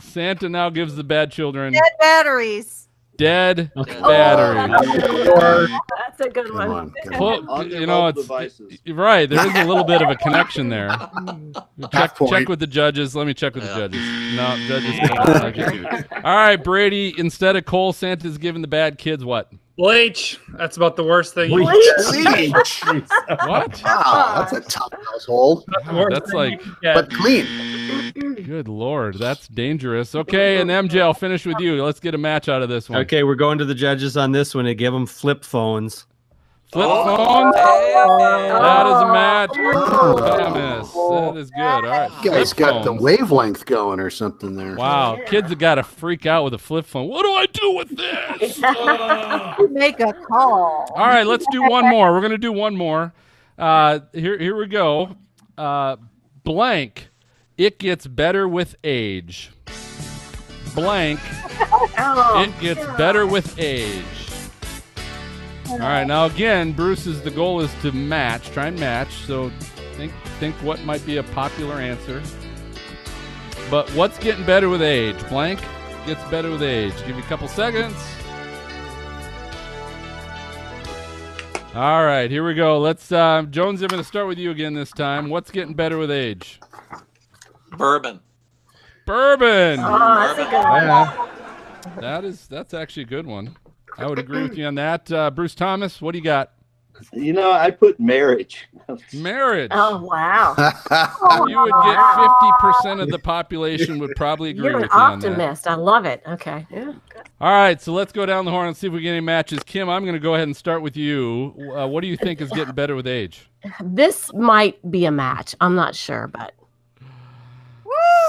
Santa now gives the bad children Dead batteries. dead Oh, batteries. That's a good Come one. on. Well, On you know, it's devices. right. There is a little bit of a connection there. Check, check with the judges. Let me check with the judges. No, judges. don't like it. All right, Brady. Instead of coal, Santa's giving the bad kids what? Bleach. That's about the worst thing. you Bleach. What? Wow, that's a tough household, Wow, that's like, Yeah. but clean. good lord, that's dangerous. Okay, and MJ, I'll finish with you. Let's get a match out of this one. Okay, we're going to the judges on this one and give them flip phones. Flip Oh, phones. yeah. That is a match. Oh. Thomas. That is good. All right. You guys flip got the wavelength going or something there. Wow, kids have got to freak out with a flip phone. What do I do with this? Make a call. All right, let's do one more. We're gonna do one more. Uh, here, here we go. Uh, blank. It gets better with age. Blank. Oh, It gets better with age. All right, now again, Bruce's the goal is to match, try and match. So think think what might be a popular answer. But what's getting better with age? Blank gets better with age. Give you a couple seconds. All right, here we go. Let's uh, Jones. I'm going to start with you again this time. What's getting better with age? Bourbon. Bourbon. oh, that's a good one. That is that's actually a good one. I would agree with you on that. Uh, Bruce Thomas, what do you got? You know, I put marriage. Marriage. Oh, wow. You would get fifty percent of the population would probably agree You're an with you on that. optimist. I love it. Okay. Yeah. All right, so let's go down the horn and see if we get any matches. Kim, I'm going to go ahead and start with you. Uh, what do you think is getting better with age? This might be a match. I'm not sure, but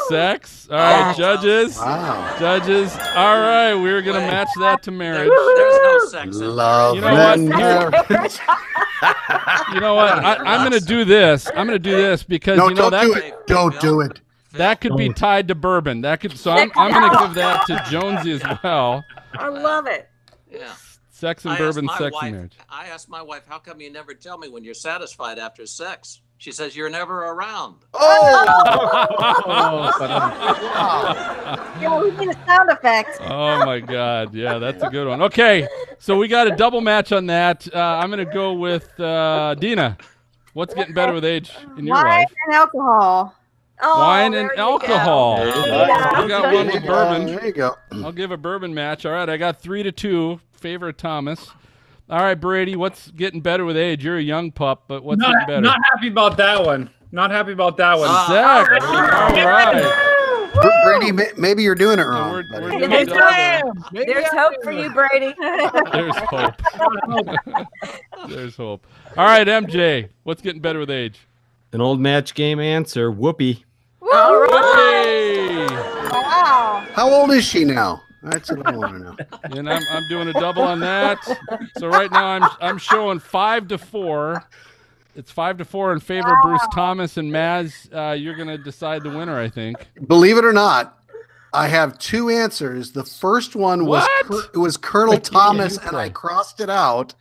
Sex. All right, Sex. judges. Wow. Judges. All right, we're going to match that to There- marriage. there's no sex. in there. Love You know what? and Here- marriage. You know what? I, I'm going to do this. I'm going to do this because No, you know don't that do could, it. Don't do it. that could be tied to bourbon. That could. So I'm, I'm going to give that to Jonesy as well. I love it. Yeah. Sex and I bourbon, sex wife, and marriage. I asked my wife, "How come you never tell me when you're satisfied after sex?" She says, "You're never around." Oh! Yeah, we need a sound effect. oh my god yeah that's a good one okay so we got a double match on that uh, i'm gonna go with uh, dina what's getting better with age in your Wine life and alcohol. Oh, wine and you go. alcohol Yeah. we got one with bourbon there you go. i'll give a bourbon match all right i got three to two favor of thomas all right brady what's getting better with age you're a young pup but what's Not, getting better not happy about that one. Not happy about that one. Ah. Zach, all right Br- Brady, maybe you're doing it wrong. we're- we're doing There's double. hope. There's hope for you, Brady. there's hope there's hope all right mj what's getting better with age An old match game answer. Whoopee. All right. Hey! Wow. How old is she now? That's what I want to know. and I'm, I'm doing a double on that. So right now I'm I'm showing five to four. It's five to four in favor of Bruce Thomas and Maz. Uh, you're gonna decide the winner, I think. Believe it or not, I have two answers. The first one was What? Col- it was Colonel Thomas, and I crossed it out,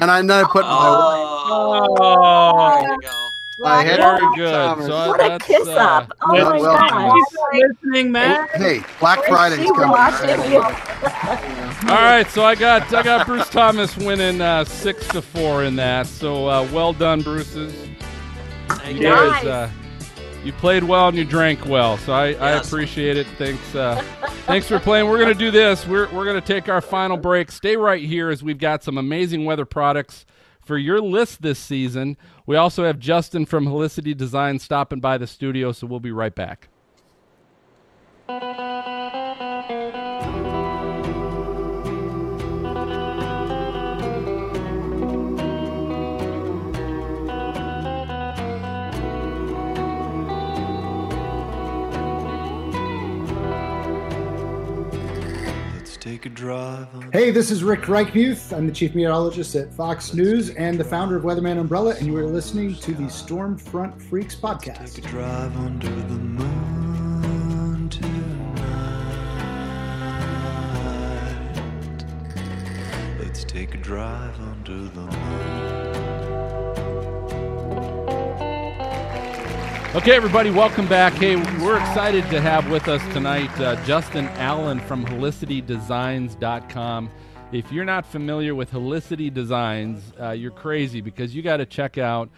and I then I put my. Oh, Oh. there you go. I had Very Colonel good. Thomas. So What a that's, kiss uh, up. Oh well- my well gosh. Listening, man. Hey, Black Friday's coming. watched right? All right, so I got I got Bruce Thomas winning uh, six to four in that. So uh, well done, Bruce's. Thank You you. guys, Nice. uh, you played well and you drank well, so I, I Yes. appreciate it. Thanks, uh, thanks for playing. We're gonna do this. We're we're gonna take our final break. Stay right here as we've got some amazing weather products for your list this season. We also have Justin from Helicity Design stopping by the studio, so we'll be right back. Take a drive on Hey, this is Rick Reichmuth. I'm the chief meteorologist at Fox News and the founder of Weatherman Umbrella, and you are listening to the Stormfront Freaks podcast. Take a drive under the moon tonight. Let's take a drive under the moon. Okay, everybody, welcome back. Hey, we're excited to have with us tonight uh, Justin Allen from HelicityDesigns.com. If you're not familiar with Helicity Designs, uh, you're crazy because you got to check out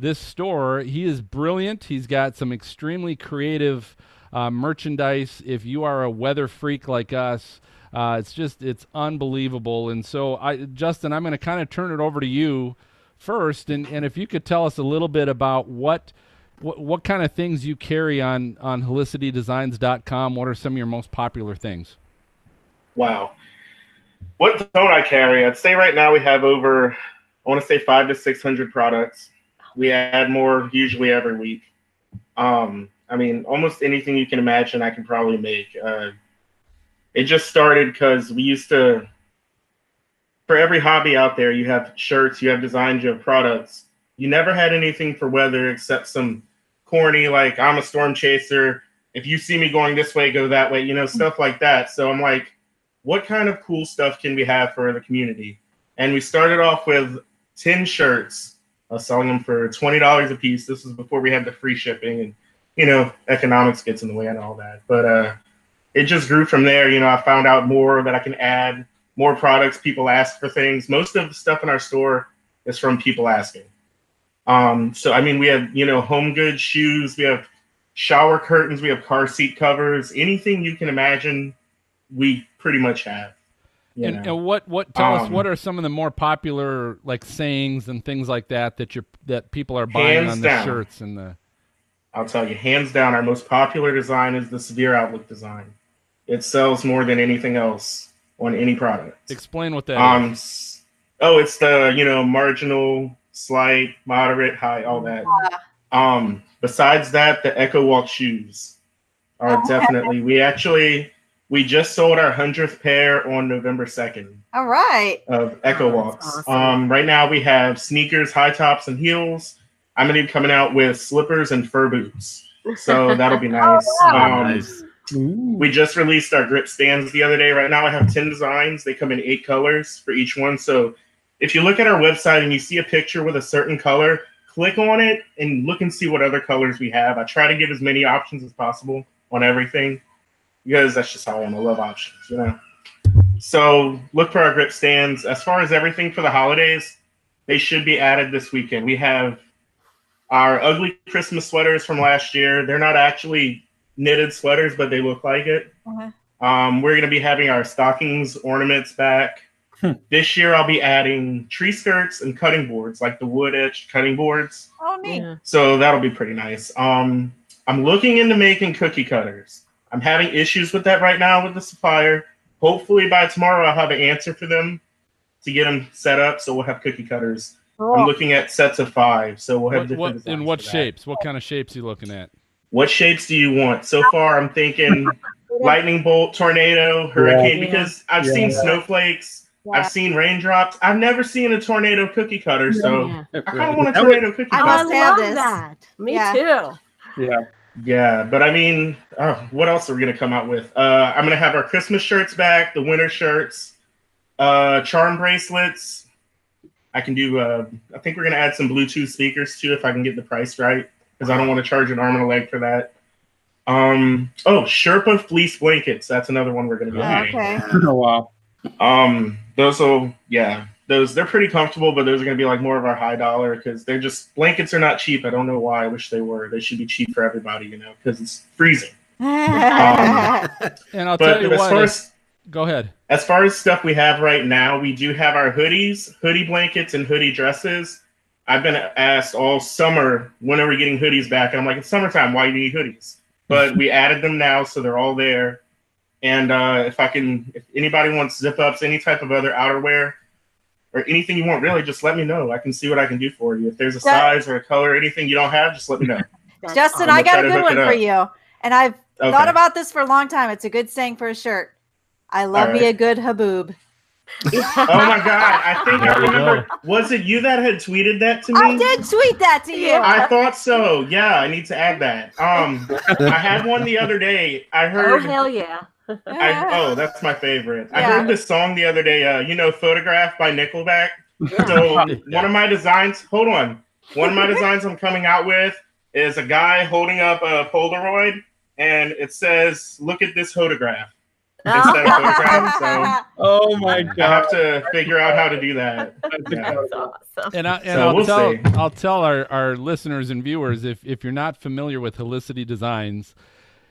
this store. He is brilliant. He's got some extremely creative uh, merchandise. If you are a weather freak like us, uh, it's just it's unbelievable. And so, I, Justin, I'm going to kind of turn it over to you first, and, and if you could tell us a little bit about what what, what kind of things you carry on on helicitydesigns.com what are some of your most popular things Wow. What don't I carry? I'd say right now we have over, I want to say five to 600 products. We add more usually every week. Um, I mean, almost anything you can imagine, I can probably make. Uh, it just started because we used to, for every hobby out there, you have shirts, you have designs, you have products. You never had anything for weather except some corny, like, I'm a storm chaser. If you see me going this way, go that way, you know, stuff like that. So I'm like, what kind of cool stuff can we have for the community? And we started off with 10 shirts, uh, selling them for $20 a piece. This was before we had the free shipping and, you know, economics gets in the way and all that. But uh, it just grew from there. You know, I found out more that I can add more products. People ask for things. Most of the stuff in our store is from people asking. Um, so, I mean, we have, you know, home goods, shoes, we have shower curtains, we have car seat covers, anything you can imagine, we pretty much have. and, and what what tell us Um, what are some of the more popular like sayings and things like that that you're that people are buying on the down. shirts and the I'll tell you, hands down, our most popular design is the severe outlook design. It sells more than anything else on any product. explain what that Um, is. oh, it's the you know marginal, slight, moderate, high, all that. Um, besides that, the Echo Walk shoes are definitely. We actually we just sold our hundredth pair on November second All right. of Echo Oh, Walks. that's awesome. Um, right now we have sneakers, high tops, and heels. I'm gonna be coming out with slippers and fur boots, so that'll be nice. wow. Um, Nice. We just released our grip stands the other day. Right now, I have 10 designs. They come in eight colors for each one. So if you look at our website and you see a picture with a certain color, click on it and look and see what other colors we have. I try to give as many options as possible on everything because that's just how I am. I love options, you know. So look for our grip stands. As far as everything for the holidays, they should be added this weekend. We have our ugly Christmas sweaters from last year. They're not actually knitted sweaters, but they look like it. Um, we're going to be having our stockings ornaments back. This year, I'll be adding tree skirts and cutting boards, like the wood edge cutting boards. Oh, neat. So that'll be pretty nice. Um, I'm looking into making cookie cutters. I'm having issues with that right now with the supplier. Hopefully by tomorrow I'll have an answer for them to get them set up. So we'll have cookie cutters. Cool. I'm looking at sets of five. So we'll have What, different what, in what shapes? What kind of shapes are you looking at? What shapes do you want? So far I'm thinking lightning bolt, tornado, hurricane, Yeah. because I've Yeah. seen snowflakes. I've seen raindrops. I've never seen a tornado cookie cutter, so Yeah. I kind of want a That would- tornado cookie I cutter. must have love this. that. Me Yeah. too. Yeah. Yeah, but I mean, oh, what else are we gonna come out with? Uh, I'm gonna have our Christmas shirts back, the winter shirts, uh, charm bracelets. I can do. Uh, I think we're gonna add some Bluetooth speakers too, if I can get the price right, because I don't want to charge an arm and a leg for that. Um. Oh, Sherpa fleece blankets. That's another one we're gonna be Oh, doing. okay. Oh wow. Um, those will, yeah, those they're pretty comfortable, but those are gonna be like more of our high dollar because they're just blankets are not cheap. I don't know why. I wish they were. They should be cheap for everybody, you know, because it's freezing. Um, And I'll tell you as what. far as go ahead. as far as stuff we have right now, we do have our hoodies, hoodie blankets, and hoodie dresses. I've been asked all summer, when are we getting hoodies back? And I'm like, it's summertime. Why do you need hoodies? But we added them now, so they're all there. And uh, if I can, if anybody wants zip ups, any type of other outerwear, or anything you want, really, just let me know. I can see what I can do for you. If there's a That- size or a color, or anything you don't have, just let me know. Justin, I'm I gonna got a good one for you. And I've Okay. thought about this for a long time. It's a good saying for a shirt. I love me a good haboob. oh my god! I think I There you remember. Was it you that had tweeted that to me? I did tweet that to you. I thought so. Yeah, I need to add that. Um, I had one the other day. I heard. Oh heard. hell yeah. I, oh, that's my favorite. I heard this song the other day. Uh, you know, "Photograph" by Nickelback. So one of my designs. Hold on. One of my designs I'm coming out with is a guy holding up a Polaroid, and it says, "Look at this photograph." Instead of photograph. So Oh my god! I have to figure out how to do that. Yeah. And, I, and So I'll we'll tell see. I'll tell our, our listeners and viewers if, if you're not familiar with Helicity Designs,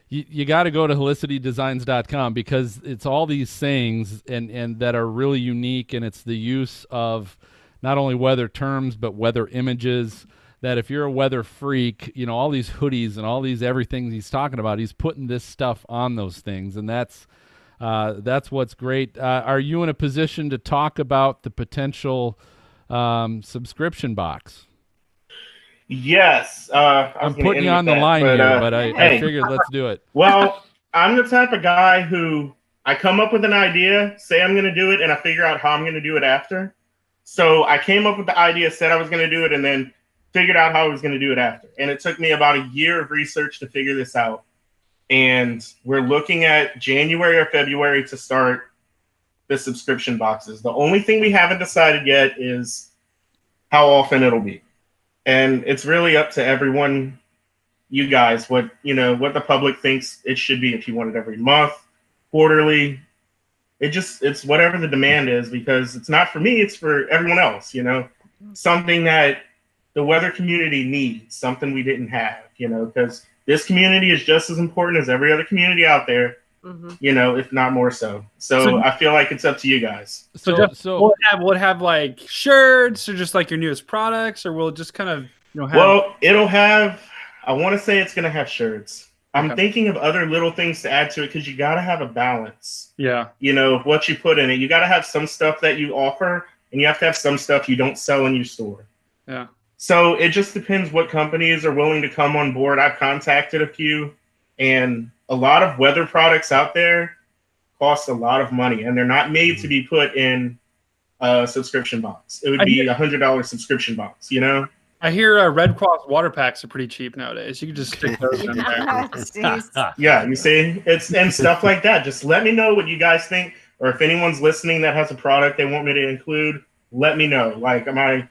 you, you got to go to helicitydesigns.com because it's all these sayings and, and that are really unique and it's the use of not only weather terms but weather images that if you're a weather freak, you know, all these hoodies and all these everything he's talking about, he's putting this stuff on those things and that's uh, that's what's great. Uh, are you in a position to talk about the potential um, subscription box? Yes, uh, I'm putting you on the that, line here, uh, but I, I figured let's do it. Well, I'm the type of guy who I come up with an idea, say I'm going to do it, and I figure out how I'm going to do it after. So I came up with the idea, said I was going to do it, and then figured out how I was going to do it after. And it took me about a year of research to figure this out. And we're looking at January or February to start the subscription boxes. The only thing we haven't decided yet is how often it'll be. And it's really up to everyone you guys what you know what the public thinks it should be if you want it every month quarterly. It just it's whatever the demand is because it's not for me it's for everyone else you know? Something that the weather community needs something we didn't have you know? Because this community is just as important as every other community out there Mm-hmm. you know if not more so so, So- i feel like it's up to you guys So, just, will it have will have like shirts or just like your newest products, or we'll just kind of you know have Well, it'll have. I want to say it's going to have shirts. I'm Okay. thinking of other little things to add to it because you got to have a balance. yeah You know what you put in it. You got to have some stuff that you offer, and you have to have some stuff you don't sell in your store. yeah So it just depends what companies are willing to come on board. I've contacted a few, and a lot of weather products out there cost a lot of money, and they're not made to be put in a subscription box. It would I be a hundred dollar subscription box. You know. I hear uh, Red Cross water packs are pretty cheap nowadays. You can just stick those in there. Yeah, you see, it's and stuff like that. Just let me know what you guys think, or if anyone's listening that has a product they want me to include, let me know. Like my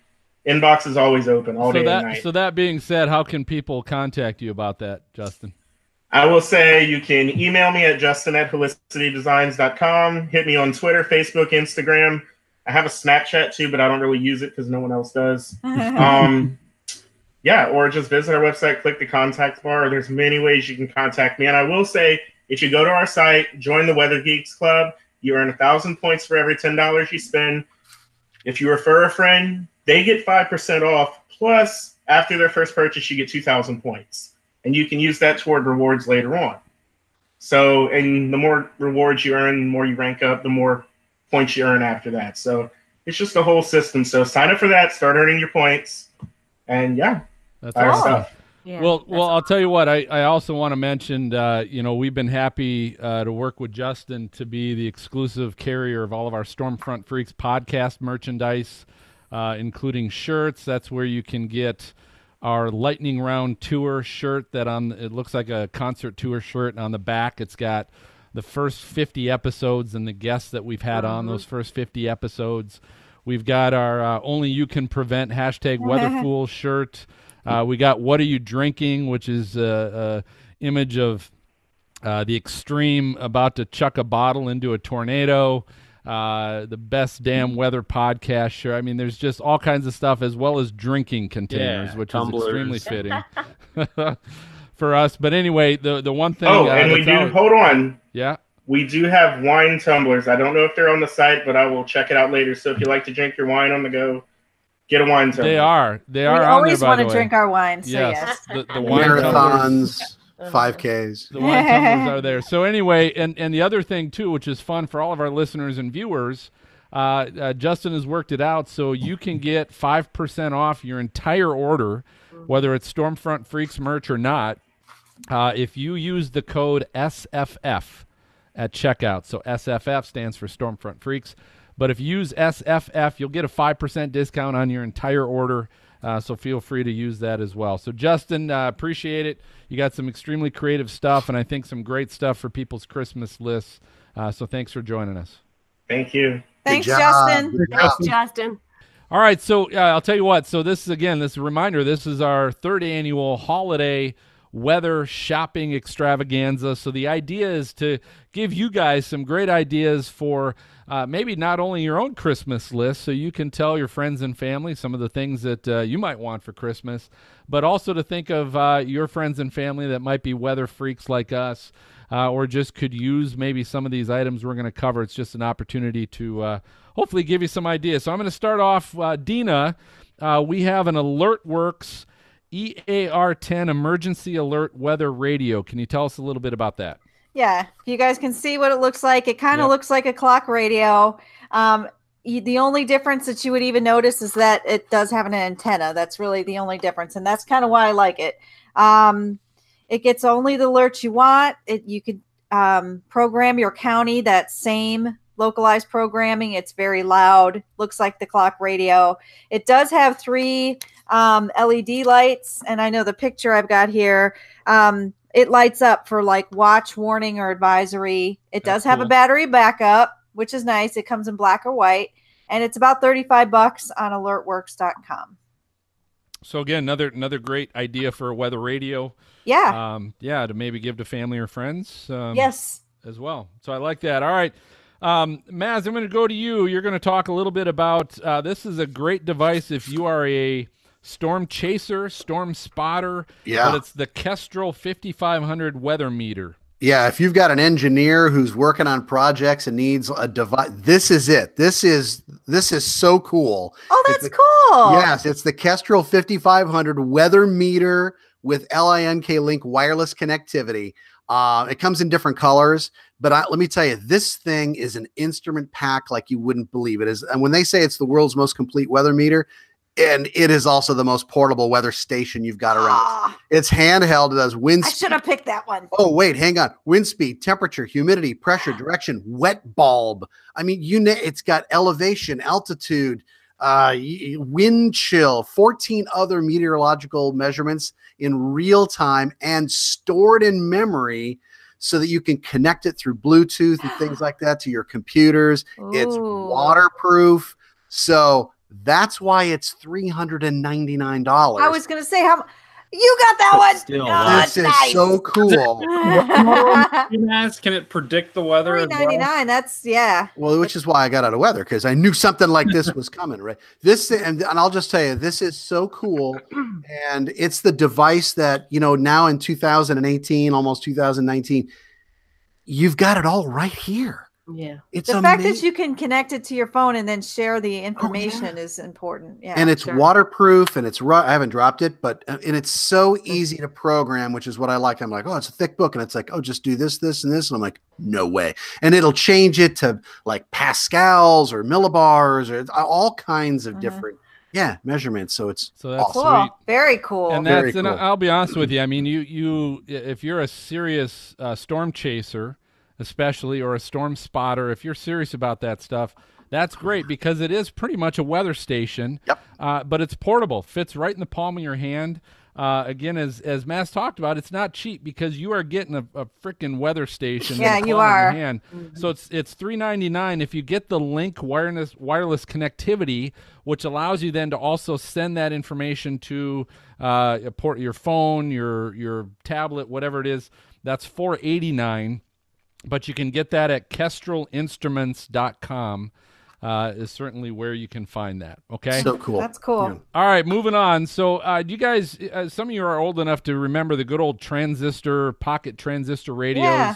inbox is always open all so day that and night. so that being said, how can people contact you about that, Justin? I will say you can email me at justin at helicitydesigns.com. Hit me on Twitter, Facebook, Instagram. I have a Snapchat too, but I don't really use it because no one else does. um, yeah, or just visit our website, click the contact bar. There's many ways you can contact me. And I will say, if you go to our site, join the Weather Geeks Club, you earn a thousand points for every ten dollars you spend. If you refer a friend, they get five percent off. Plus, after their first purchase, you get two thousand points, and you can use that toward rewards later on. So, and the more rewards you earn, the more you rank up, the more points you earn after that. So, it's just a whole system. So, sign up for that, start earning your points, and yeah, That's awesome. stuff. well, well, I'll tell you what. I, I also want to mention, uh, you know, we've been happy uh, to work with Justin to be the exclusive carrier of all of our Stormfront Freaks podcast merchandise, uh, including shirts. That's where you can get our Lightning Round Tour shirt. That on it looks like a concert tour shirt, and on the back it's got the first 50 episodes and the guests that we've had on Mhm. those first 50 episodes. We've got our uh, Only You Can Prevent hashtag Weatherfool shirt. Uh, we got What Are You Drinking, which is a, a image of uh, the extreme about to chuck a bottle into a tornado. Uh, the best damn weather podcast shirt. I mean, there's just all kinds of stuff as well as drinking containers, Yeah, which tumblers. is extremely fitting for us. But anyway, the the one thing. Oh, uh, and we do. out- Hold on. Yeah. We do have wine tumblers. I don't know if they're on the site, but I will check it out later. So if you like to drink your wine on the go, get a wine tumbler. They are. They are. on always there, want to drink our wine, so yes. yes. The, the wine tumblers. Marathons, 5Ks. The wine tumblers are there. So anyway, and and the other thing too, which is fun for all of our listeners and viewers, uh, uh, Justin has worked it out so you can get five percent off your entire order, whether it's Stormfront Freaks merch or not, uh, if you use the code SFF at checkout. So SFF stands for Stormfront Freaks. But if you use SFF, you'll get a 5% discount on your entire order. Uh, so feel free to use that as well. So, Justin, uh, appreciate it. You got some extremely creative stuff, and I think some great stuff for people's Christmas lists. Uh, so, thanks for joining us. Thank you. Thanks, job. Justin. Thanks, Justin. All right, so uh, I'll tell you what. So this is again, this is a reminder. This is our third annual holiday weather shopping extravaganza. So the idea is to give you guys some great ideas for uh, maybe not only your own Christmas list, so you can tell your friends and family some of the things that uh, you might want for Christmas, but also to think of uh, your friends and family that might be weather freaks like us. Uh, or just could use maybe some of these items we're going to cover. It's just an opportunity to uh, hopefully give you some ideas. So I'm going to start off, uh, Dina. We have an AlertWorks EAR10 Emergency Alert Weather Radio. Can you tell us a little bit about that? Yeah, you guys can see what it looks like. It kind of Yep. looks like a clock radio. Um, y- the only difference that you would even notice is that it does have an antenna. That's really the only difference, and that's kind of why I like it. Um, it gets only the alerts you want. It you could um, program your county that same localized programming. It's very loud. Looks like the clock radio. It does have three um, LED lights, and I know the picture I've got here. Um, it lights up for like watch, warning, or advisory. It That's does have a battery backup, which is nice. It comes in black or white, and it's about thirty-five bucks on AlertWorks.com. So again, another another great idea for a weather radio. Yeah. Um, yeah, to maybe give to family or friends. Um, Yes. As well. So I like that. All right. Um, Maz, I'm going to go to you. You're going to talk a little bit about uh, this is a great device if you are a storm chaser, storm spotter. Yeah. But it's the Kestrel 5500 weather meter. Yeah, if you've got an engineer who's working on projects and needs a device, this is it. This is this is so cool. Oh, that's the- cool. Yes, it's the Kestrel 5500 weather meter with LINK link wireless connectivity. Uh, it comes in different colors, but I, let me tell you, this thing is an instrument pack like you wouldn't believe it is. And when they say it's the world's most complete weather meter, and it is also the most portable weather station you've got around. It's handheld. It does wind I should have picked that one. Oh, wait, hang on. Wind speed, temperature, humidity, pressure, direction, wet bulb. I mean, you know, it's got elevation, altitude, uh, wind chill, 14 other meteorological measurements in real time and stored in memory so that you can connect it through Bluetooth and things like that to your computers. It's waterproof. So that's why it's $399. I was gonna say how you got that one. Still, Oh, this is nice. so cool. Can it predict the weather? Three as well? That's yeah. Well, which is why I got out of weather because I knew something like this was coming, right? This and, and I'll just tell you, this is so cool, and it's the device that you know now in 2018, almost 2019, you've got it all right here. Yeah. It's the fact amazing. that you can connect it to your phone and then share the information is important. Yeah. and it's sure. waterproof and it's ru- I haven't dropped it, but uh, and it's so easy to program, which is what I like. I'm like, oh, it's a thick book, and it's like, oh, just do this, this, and this, and I'm like, no way, and it'll change it to like pascals or millibars or uh, all kinds of Mhm. different yeah measurements. So it's So that's Cool. Very cool. And Very that's and cool. I'll be honest with you. I mean, you you if you're a serious uh, storm chaser, especially or a storm spotter, if you're serious about that stuff, that's great because it is pretty much a weather station. Yep. Uh, but it's portable, fits right in the palm of your hand. Uh, again, as as Maz talked about, it's not cheap because you are getting a, a freaking weather station. Yeah, you palm of your are. So it's it's three ninety nine if you get the link wireless wireless connectivity, which allows you then to also send that information to uh, a port your phone, your your tablet, whatever it is. That's four eighty nine, but you can get that at KestrelInstruments.com. Uh, is certainly where you can find that. Okay. so cool. That's cool. Yeah. All right, moving on. So, uh, you guys, uh, some of you are old enough to remember the good old transistor, pocket transistor radios. Yeah.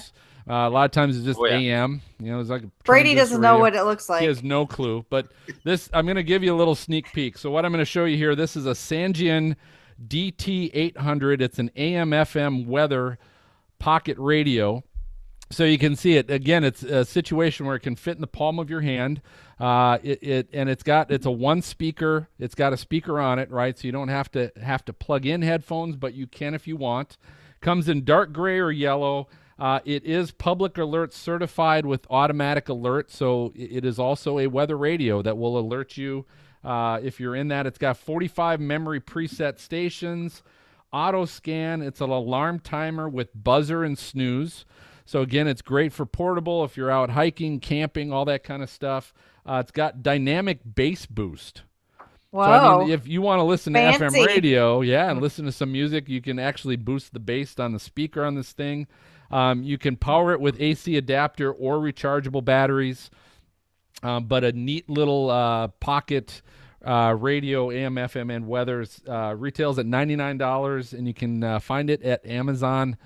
Uh, a lot of times it's just Oh, yeah. AM. You know, it's like a Brady doesn't know what it looks like. He has no clue. But this, I'm going to give you a little sneak peek. So, what I'm going to show you here, this is a Sangean DT800. It's an AM FM weather pocket radio. So you can see it again. It's a situation where it can fit in the palm of your hand. Uh, it, it and it's got it's a one speaker. It's got a speaker on it, right? So you don't have to have to plug in headphones, but you can if you want. Comes in dark gray or yellow. Uh, it is public alert certified with automatic alert, so it is also a weather radio that will alert you uh, if you're in that. It's got 45 memory preset stations, auto scan. It's an alarm timer with buzzer and snooze. So again, it's great for portable if you're out hiking, camping, all that kind of stuff. Uh, it's got dynamic bass boost. Whoa. So I mean, if you want to listen to Fancy. FM radio, yeah, and listen to some music, you can actually boost the bass on the speaker on this thing. Um, you can power it with AC adapter or rechargeable batteries. Um, but a neat little uh, pocket uh, radio, AM, FM, and weather uh, retails at ninety nine dollars, and you can uh, find it at Amazon.com,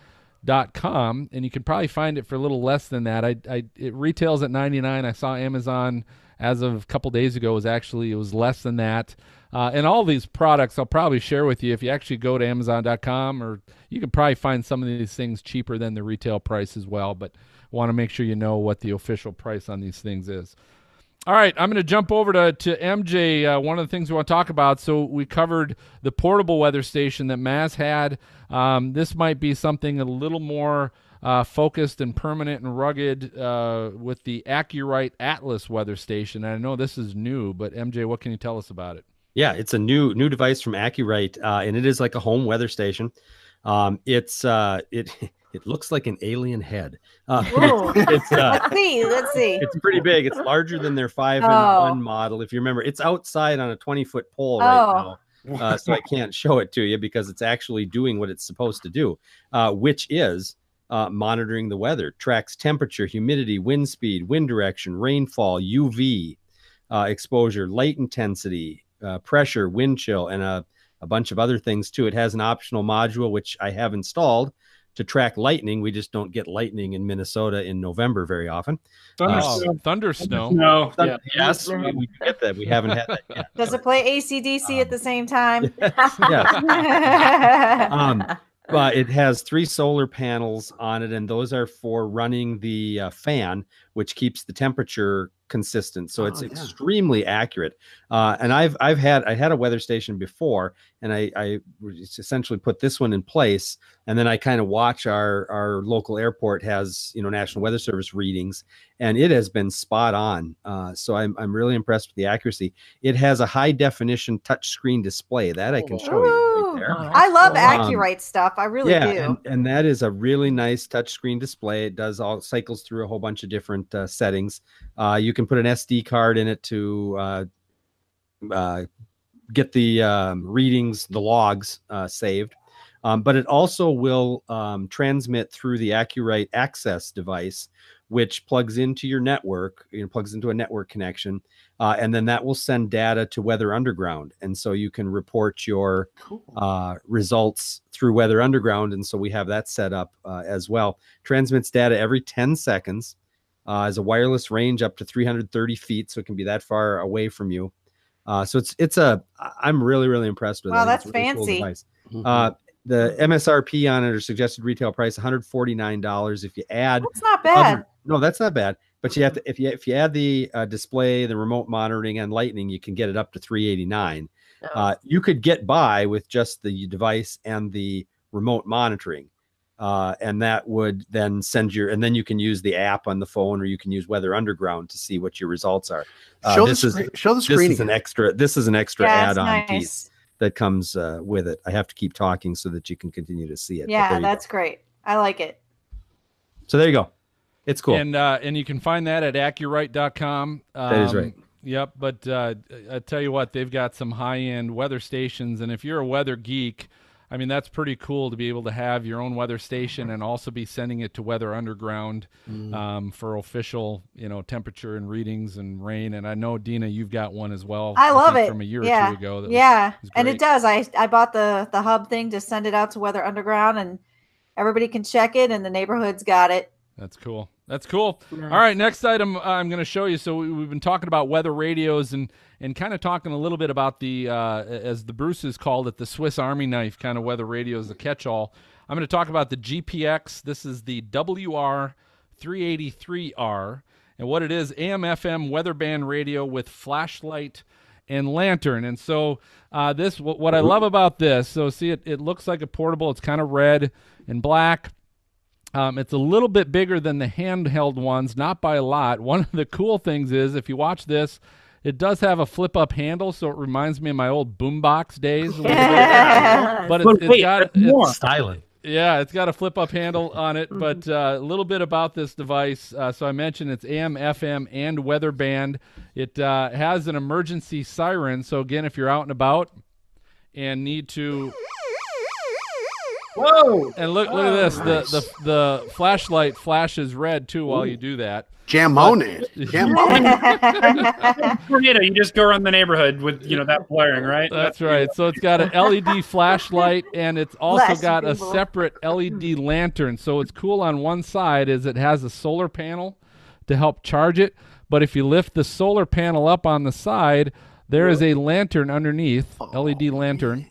and you can probably find it for a little less than that. I, I it retails at ninety nine. I saw Amazon as of a couple days ago was actually it was less than that. Uh, and all these products I'll probably share with you if you actually go to Amazon.com, or you can probably find some of these things cheaper than the retail price as well. But want to make sure you know what the official price on these things is. All right, I'm going to jump over to, to MJ. Uh, one of the things we want to talk about. So, we covered the portable weather station that Maz had. Um, this might be something a little more uh, focused and permanent and rugged uh, with the AcuRite Atlas weather station. And I know this is new, but MJ, what can you tell us about it? Yeah, it's a new new device from AcuRite, uh, and it is like a home weather station. Um, it's uh, it it looks like an alien head. Uh, it's, it's, uh, let's see. Let's see. it's pretty big. It's larger than their five and Oh. one model. If you remember, it's outside on a twenty foot pole right Oh. now. Uh, so I can't show it to you because it's actually doing what it's supposed to do, uh, which is uh, monitoring the weather, tracks temperature, humidity, wind speed, wind direction, rainfall, UV uh, exposure, light intensity, uh, pressure, wind chill, and a, a bunch of other things too. It has an optional module which I have installed to track lightning. We just don't get lightning in Minnesota in November very often. Thunder Uh, snow. Thunder snow. No, Thun- yeah. Yes, we, we get that. We haven't had that yet. Does it play ACDC at the same time? yes. Um, but it has three solar panels on it, and those are for running the uh, fan, which keeps the temperature consistent, so it's Oh, yeah. extremely accurate. Uh, and I've I've had I had a weather station before, and I I essentially put this one in place, and then I kind of watch our our local airport has you know National Weather Service readings, and it has been spot on. Uh, so I'm I'm really impressed with the accuracy. It has a high definition touchscreen display that I can show you right. I love Um, AcuRite stuff. I really yeah, do. And, and that is a really nice touchscreen display. It does all cycles through a whole bunch of different uh, settings. Uh, you can put an SD card in it to uh, uh, get the um, readings, the logs uh, saved. Um, but it also will um, transmit through the AcuRite Access device, which plugs into your network, you know, plugs into a network connection, uh, and then that will send data to Weather Underground, and so you can report your uh, results through Weather Underground, and so we have that set up uh, as well. Transmits data every 10 seconds, uh, has a wireless range up to 330 feet, so it can be that far away from you. Uh, so it's it's a I- I'm really really impressed with it. Wow, I think that's it's a really cool fancy. device. Mhm. Uh, the MSRP on it or suggested retail price $149. If you add That's not other- bad. No, that's not bad. But you have to if you if you add the uh, display, the remote monitoring, and lightning, you can get it up to 389. Uh, you could get by with just the device and the remote monitoring, uh, and that would then send your and then you can use the app on the phone, or you can use Weather Underground to see what your results are. Uh, Show the this is screen- show the screen. this screen is an extra. This is an extra Yeah, add-on nice. piece that comes uh, with it. I have to keep talking so that you can continue to see it. Yeah, you go. that's great. I like it. so there you go. It's cool. And uh, and you can find that at acurite.com. Um, That is right. Yep, but uh, I tell you what, they've got some high-end weather stations, and if you're a weather geek, I mean that's pretty cool to be able to have your own weather station and also be sending it to Weather Underground Mm. um, for official, you know, temperature and readings and rain. And I know Dina, you've got one as well. I love think it. from a year yeah. or two ago. that was- yeah, was and it does. I I bought the the hub thing to send it out to Weather Underground, and everybody can check it, and the neighborhood's got it. That's cool. That's cool. All right, next item I'm going to show you. So we, we've been talking about weather radios and and kind of talking a little bit about the uh, as the Bruces called it, the Swiss Army knife kind of weather radios, the catch-all. I'm going to talk about the GPX. This is the WR383R, and what it is: AM/FM weather band radio with flashlight and lantern. And so uh, this, what, what I love about this, so see it, it looks like a portable. It's kind of red and black. Um, it's a little bit bigger than the handheld ones, not by a lot. One of the cool things is if you watch this, it does have a flip up handle, so it reminds me of my old boombox days. a little bit. but But it's, it's wait, got there's more. it's- Styling. yeah, it's got a flip up handle on it, but uh, a little bit about this device. Uh, so I mentioned it's AM, FM, and weather band. It uh, has an emergency siren. So again, if you're out and about and need to Whoa! and look look at this, oh, the, the the flashlight flashes red too while you do that. Jam on it. Jam on it. Tornado, you just go around the neighborhood with you know that blaring, right? That's right. So it's got an LED flashlight and it's also Flash got a separate LED lantern. So it's cool on one side is it has a solar panel to help charge it, but if you lift the solar panel up on the side, there is a lantern underneath, LED lantern.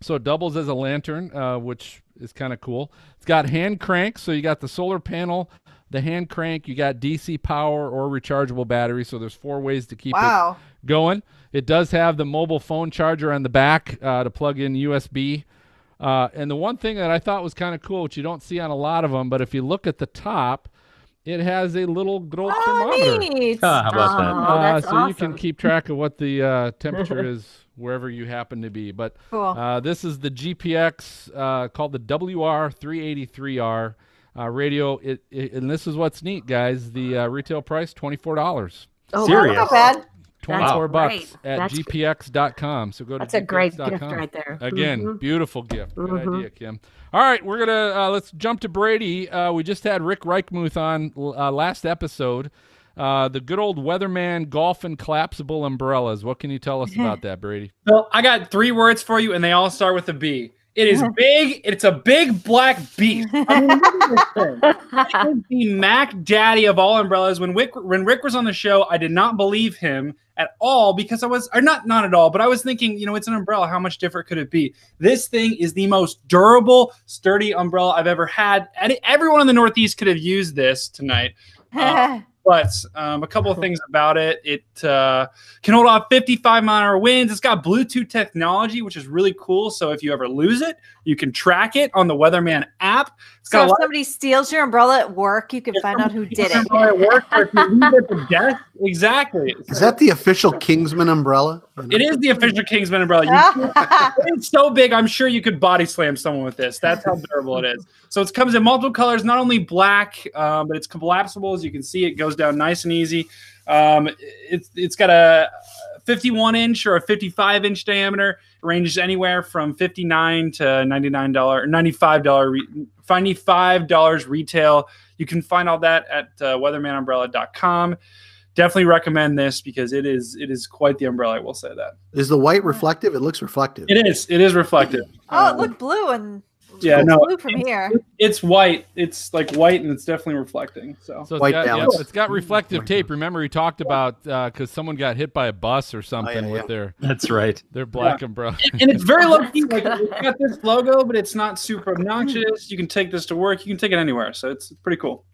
So it doubles as a lantern, uh, which is kind of cool. It's got hand crank, so you got the solar panel, the hand crank, you got DC power or rechargeable battery. So there's four ways to keep it going. It does have the mobile phone charger on the back uh, to plug in USB. Uh, and the one thing that I thought was kind of cool, which you don't see on a lot of them, but if you look at the top, it has a little good old thermometer. Oh, neat. Ah, how about that? Oh, Uh, that's so you can keep track of what the uh, temperature is wherever you happen to be. But Cool. uh, this is the GPX uh, called the WR383R uh, radio. It, it and this is what's neat, guys. The uh, retail price twenty four dollars. Oh, Serious? Not bad. Twenty four bucks Great. at That's- gpx.com. So go to That's a great gpx.com. gift right there. Again, Mhm. beautiful gift. Good Mhm. idea, Kim. All right, we're gonna uh, let's jump to Brady. Uh, we just had Rick Reichmuth on uh, last episode. Uh, the good old Weatherman golf and collapsible umbrellas. What can you tell us about that, Brady? Well, I got three words for you, and they all start with a B. It is big. It's a big black beast. I mean, look at this thing. It is the Mac Daddy of all umbrellas. When Rick, when Rick was on the show, I did not believe him at all because I was, or not, not at all, but I was thinking, you know, it's an umbrella. How much different could it be? This thing is the most durable, sturdy umbrella I've ever had. And everyone in the Northeast could have used this tonight. Uh, But um, a couple of things about it: it uh, can hold off 55 mile an hour winds. It's got Bluetooth technology, which is really cool. So if you ever lose it, you can track it on the Weatherman app. It's So if somebody steals your umbrella at work, you can find out who did it. at work, or if you leave it at the desk. Exactly. Is that the official Kingsman umbrella? It is the official Kingsman umbrella. You- it's so big, I'm sure you could body slam someone with this. That's how durable it is. So it comes in multiple colors, not only black, um, but it's collapsible. As you can see, it goes down nice and easy. Um, it's it's got a 51 inch or a 55 inch diameter. It ranges anywhere from 59 to 99 dollar, 95 dollar, 95 dollars retail. You can find all that at uh, weathermanumbrella.com. Definitely recommend this because it is it is quite the umbrella. I will say that Is the white reflective? It looks reflective. it is it is reflective. Oh, it um, looked blue and Yeah, it's no, blue from here. it's white. It's like white and it's definitely reflecting. So, So it's White got, yep, balance. it's got reflective tape. Remember, we talked about uh, because someone got hit by a bus or oh, something yeah, with yeah. their That's right. their black umbrella. and it's very low key. Like it's got this logo, but it's not super obnoxious. You can take this to work. You can take it anywhere. So it's pretty cool.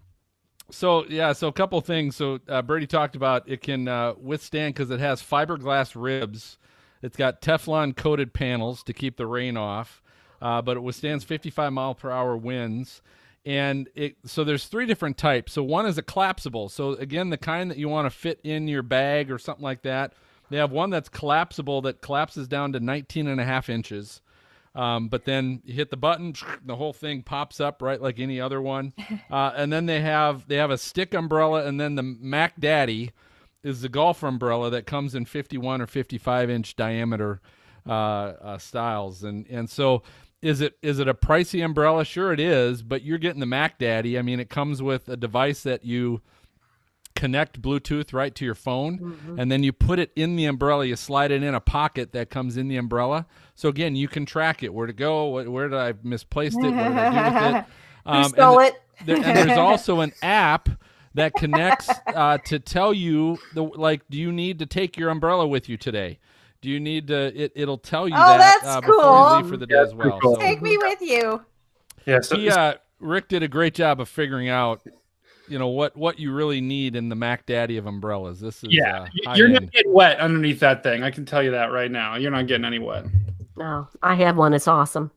So yeah, so a couple things. So uh, Birdie talked about it can uh, withstand because it has fiberglass ribs. It's got Teflon coated panels to keep the rain off, uh, but it withstands 55 mile per hour winds. And it so there's three different types. So one is a collapsible. So again, the kind that you want to fit in your bag or something like that. They have one that's collapsible that collapses down to 19 and a half inches. Um, but then you hit the button, the whole thing pops up right like any other one. Uh, and then they have they have a stick umbrella, and then the Mac Daddy is the golf umbrella that comes in 51 or 55 inch diameter uh, uh, styles. And and so is it is it a pricey umbrella? Sure, it is. But you're getting the Mac Daddy. I mean, it comes with a device that you connect Bluetooth right to your phone, and then you put it in the umbrella. You slide it in a pocket that comes in the umbrella. So again, you can track it where to go. Wh- Where did I misplaced it? What did I do with it? Who Um, and stole th- it? there- and there's also an app that connects uh, to tell you the like. Do you need to take your umbrella with you today? Do you need to? It, it'll tell you Oh, that that's uh, before cool. you leave for the day as well. So Take me with you. Yeah. So he, uh, Rick did a great job of figuring out, you know, what what you really need in the Mac Daddy of umbrellas. This is yeah, uh, you're not getting wet underneath that thing. I can tell you that right now. You're not getting any wet. No, I have one. It's awesome.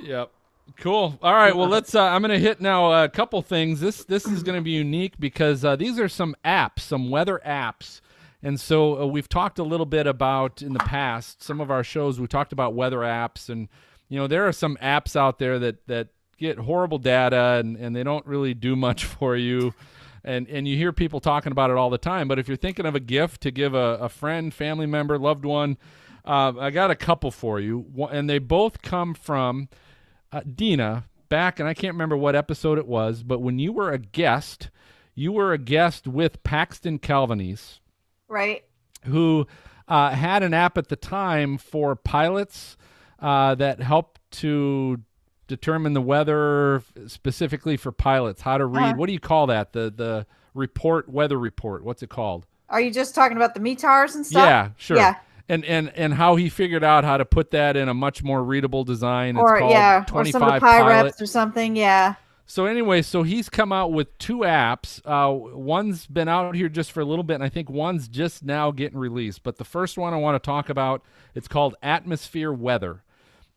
Yep. Cool. All right. Well, let's. Uh, I'm going to hit now a couple things. This this is going to be unique because uh, these are some apps, some weather apps, and so uh, we've talked a little bit about in the past some of our shows. We talked about weather apps, and you know there are some apps out there that that get horrible data and and they don't really do much for you. And, and you hear people talking about it all the time. But if you're thinking of a gift to give a, a friend, family member, loved one, uh, I got a couple for you. And they both come from uh, Dina back, and I can't remember what episode it was, but when you were a guest, you were a guest with Paxton Calvanese, Right. who uh, had an app at the time for pilots uh, that helped to determine the weather specifically for pilots, how to read. Uh-huh. What do you call that? The the report, weather report. What's it called? Are you just talking about the METARs and stuff? Yeah, sure. Yeah. And and and how he figured out how to put that in a much more readable design. It's Or yeah, or 25 some of the Pilot. PIREPs or something. Yeah. So anyway, so he's come out with two apps. Uh, one's been out here just for a little bit, and I think one's just now getting released. But the first one I want to talk about, it's called Atmosphere Weather.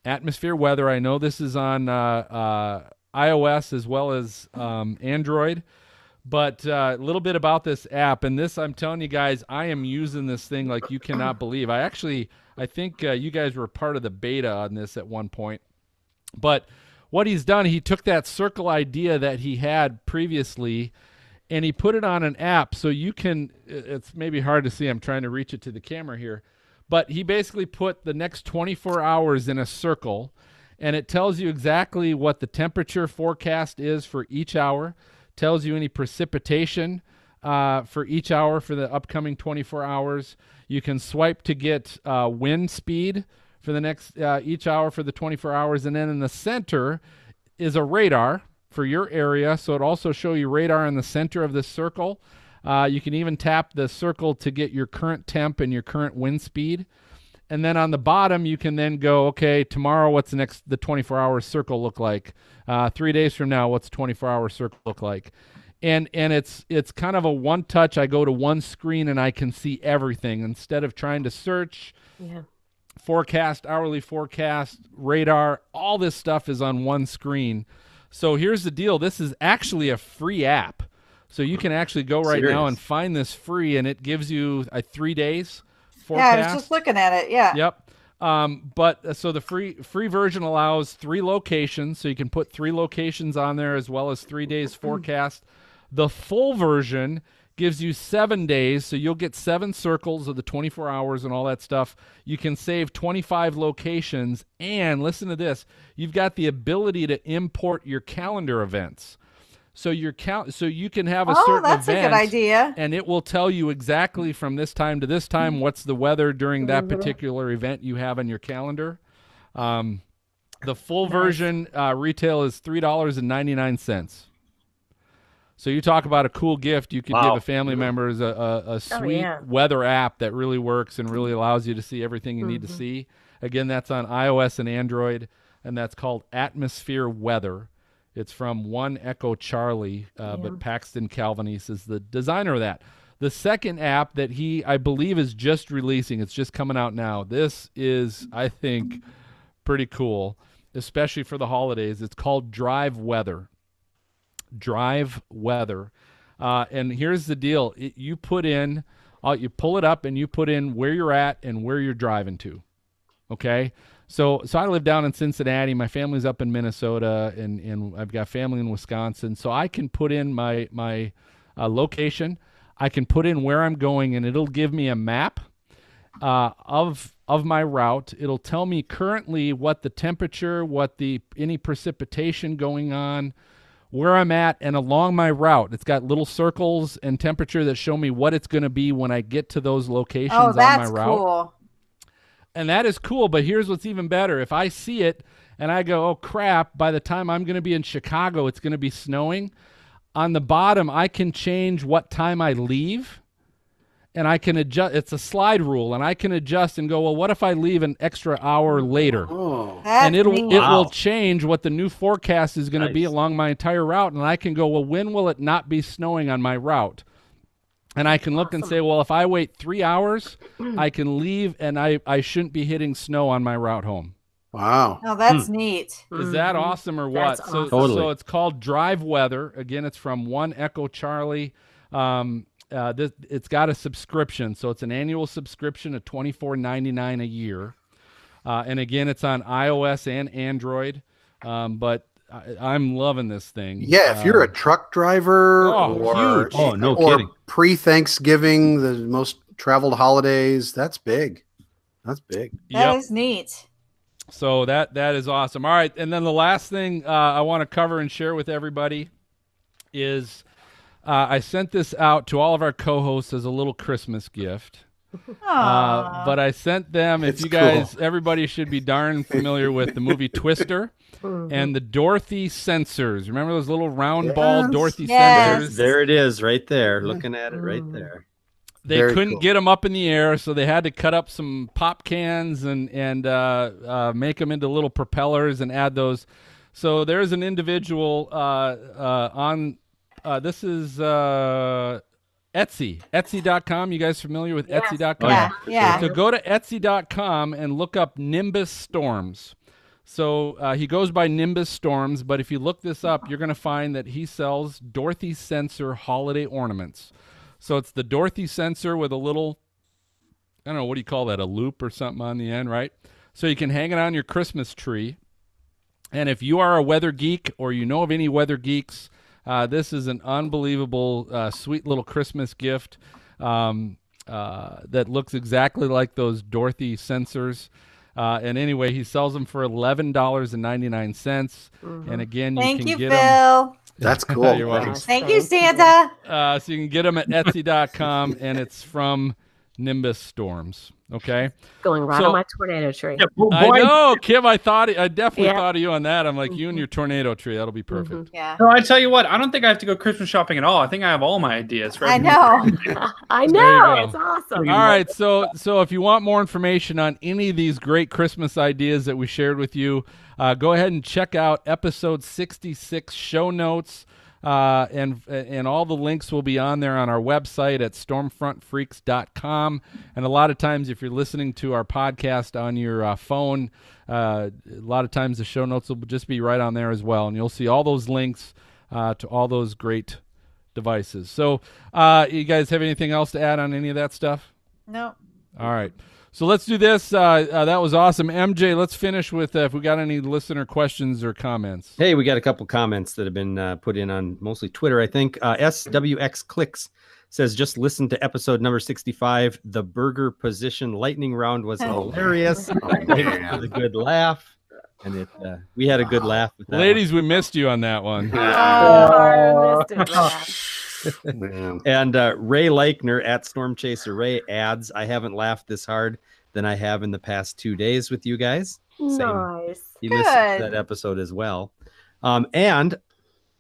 Atmosphere Weather. I know this is on uh, uh, iOS as well as um, Android. But uh, a little bit about this app, and this I'm telling you guys, I am using this thing like you cannot believe. I actually, I think uh, you guys were part of the beta on this at one point. But what he's done, he took that circle idea that he had previously and he put it on an app so you can it's maybe hard to see i'm trying to reach it to the camera here but he basically put the next 24 hours in a circle and it tells you exactly what the temperature forecast is for each hour tells you any precipitation uh, for each hour for the upcoming 24 hours. You can swipe to get uh, wind speed for the next uh, each hour for the 24 hours and then in the center is a radar for your area. So it also show you radar in the center of this circle uh, you can even tap the circle to get your current temp and your current wind speed and then on the bottom you can then go okay tomorrow what's the next the 24 hour circle look like uh, three days from now what's 24 hour circle look like and and it's it's kind of a one touch. I go to one screen and I can see everything instead of trying to search Yeah. forecast, hourly forecast, radar, all this stuff is on one screen. So here's the deal this is actually a free app. So you can actually go right now and find this free, and it gives you uh, three days Yeah. I was just looking at it. Yeah. Yep. Um, but uh, so the free free version allows three locations, so you can put three locations on there as well as three days forecast. The full version gives you seven days, so you'll get seven circles of the 24 hours and all that stuff. You can save 25 locations, and listen to this: you've got the ability to import your calendar events. So your count, so you can have a Oh, certain that's a good event, idea. and it will tell you exactly from this time to this time what's the weather during that particular event you have on your calendar. Um, the full version uh, retail is three dollars and ninety nine cents. So you talk about a cool gift you could give a family member is a, a, a sweet yeah. weather app that really works and really allows you to see everything you need to Mhm. see. Again, that's on iOS and Android, and that's called Atmosphere Weather. It's from One Echo Charlie, uh, Yeah. but Paxton Calvanese is the designer of that. The second app that he, I believe, is just releasing, it's just coming out now. This is, I think, pretty cool, especially for the holidays. It's called Drive Weather. Drive Weather. Uh, and here's the deal it, you put in, uh, you pull it up and you put in where you're at and where you're driving to. Okay. So, so I live down in Cincinnati. My family's up in Minnesota, and, and I've got family in Wisconsin. So I can put in my my uh, location. I can put in where I'm going, and it'll give me a map uh, of of my route. It'll tell me currently what the temperature, what the any precipitation going on, where I'm at, and along my route. It's got little circles and temperature that show me what it's going to be when I get to those locations Oh, on my route. cool. And that is cool, but here's what's even better. If I see it and I go, oh crap, by the time I'm going to be in Chicago, it's going to be snowing. On the bottom, I can change what time I leave and I can adjust. It's a slide rule, and I can adjust and go, well, what if I leave an extra hour later? Oh. and it'll neat. it Wow. will change what the new forecast is going to be along my entire route, and I can go, well, when will it not be snowing on my route? And I can look and say, well, if I wait three hours, I can leave, and I I shouldn't be hitting snow on my route home. Wow. Oh, that's neat. Is that Mhm. awesome or what? That's so, awesome. Totally. so it's called Drive Weather. Again, it's from One Echo Charlie. Um, uh, this, it's got a subscription, so it's an annual subscription of twenty four ninety nine a year. Uh, and again, it's on iOS and Android. Um, but I, I'm loving this thing. Yeah, if you're a Um, truck driver Oh, or, huge. Oh, no or pre-Thanksgiving, the most traveled holidays, that's big. That's big. That Yep. is neat. So that that is awesome. All right, and then the last thing uh, I want to cover and share with everybody is uh, I sent this out to all of our co-hosts as a little Christmas gift. Uh, but I sent them. If It's you guys, everybody should be darn familiar with the movie Twister and the Dorothy sensors. Remember those little round ball Dorothy Yes. sensors? There it is, right there. Looking at it right there. They Very couldn't cool. get them up in the air, so they had to cut up some pop cans and and uh, uh, make them into little propellers and add those. So there's an individual uh, uh, on. Uh, this is uh, Etsy, Etsy.com. You guys familiar with Yes. Etsy.com? yeah, yeah. So go to Etsy.com and look up Nimbus Storms. So uh, he goes by Nimbus Storms, but if you look this up, you're going to find that he sells Dorothy Sensor holiday ornaments. So it's the Dorothy sensor with a little, I don't know, what do you call that? A loop or something on the end, right? So you can hang it on your Christmas tree. And if you are a weather geek or you know of any weather geeks, uh, this is an unbelievable, uh, sweet little Christmas gift um, uh, that looks exactly like those Dorothy sensors. Uh, and anyway, he sells them for eleven dollars and ninety nine cents. And again, you Thank can you, get them. Phil. That's cool. You're welcome. Thank you, Santa. Uh, so you can get them at Etsy.com, and it's from Nimbus Storms. Okay. Going right So- on my tornado tree. Yeah, boy, I know, Kim. I thought I definitely Yeah. thought of you on that. I'm like you and your tornado tree. That'll be perfect. Yeah. No, I tell you what, I don't think I have to go Christmas shopping at all. I think I have all my ideas. I know. I know. It's awesome. All right, so so if you want more information on any of these great Christmas ideas that we shared with you, uh, go ahead and check out episode 66 show notes. Uh, and and all the links will be on there on our website at stormfrontfreaks.com. And a lot of times, if you're listening to our podcast on your uh, phone, uh, a lot of times the show notes will just be right on there as well, and you'll see all those links uh, to all those great devices. So, uh, you guys have anything else to add on any of that stuff? No. All right. So let's do this. Uh, uh, that was awesome. MJ, let's finish with uh, if we got any listener questions or comments. Hey, we got a couple comments that have been uh, put in on mostly Twitter, I think. Uh, SWX Clicks says, just listen to episode number 65. The burger position lightning round was hilarious. with a good laugh. And it, uh, we had a good laugh with that. Ladies, we missed you on that one. Oh, I missed it. and uh, Ray Leichner at Storm Chaser Ray adds, I haven't laughed this hard than I have in the past two days with you guys. Same. Nice. He listened to that episode as well. Um, and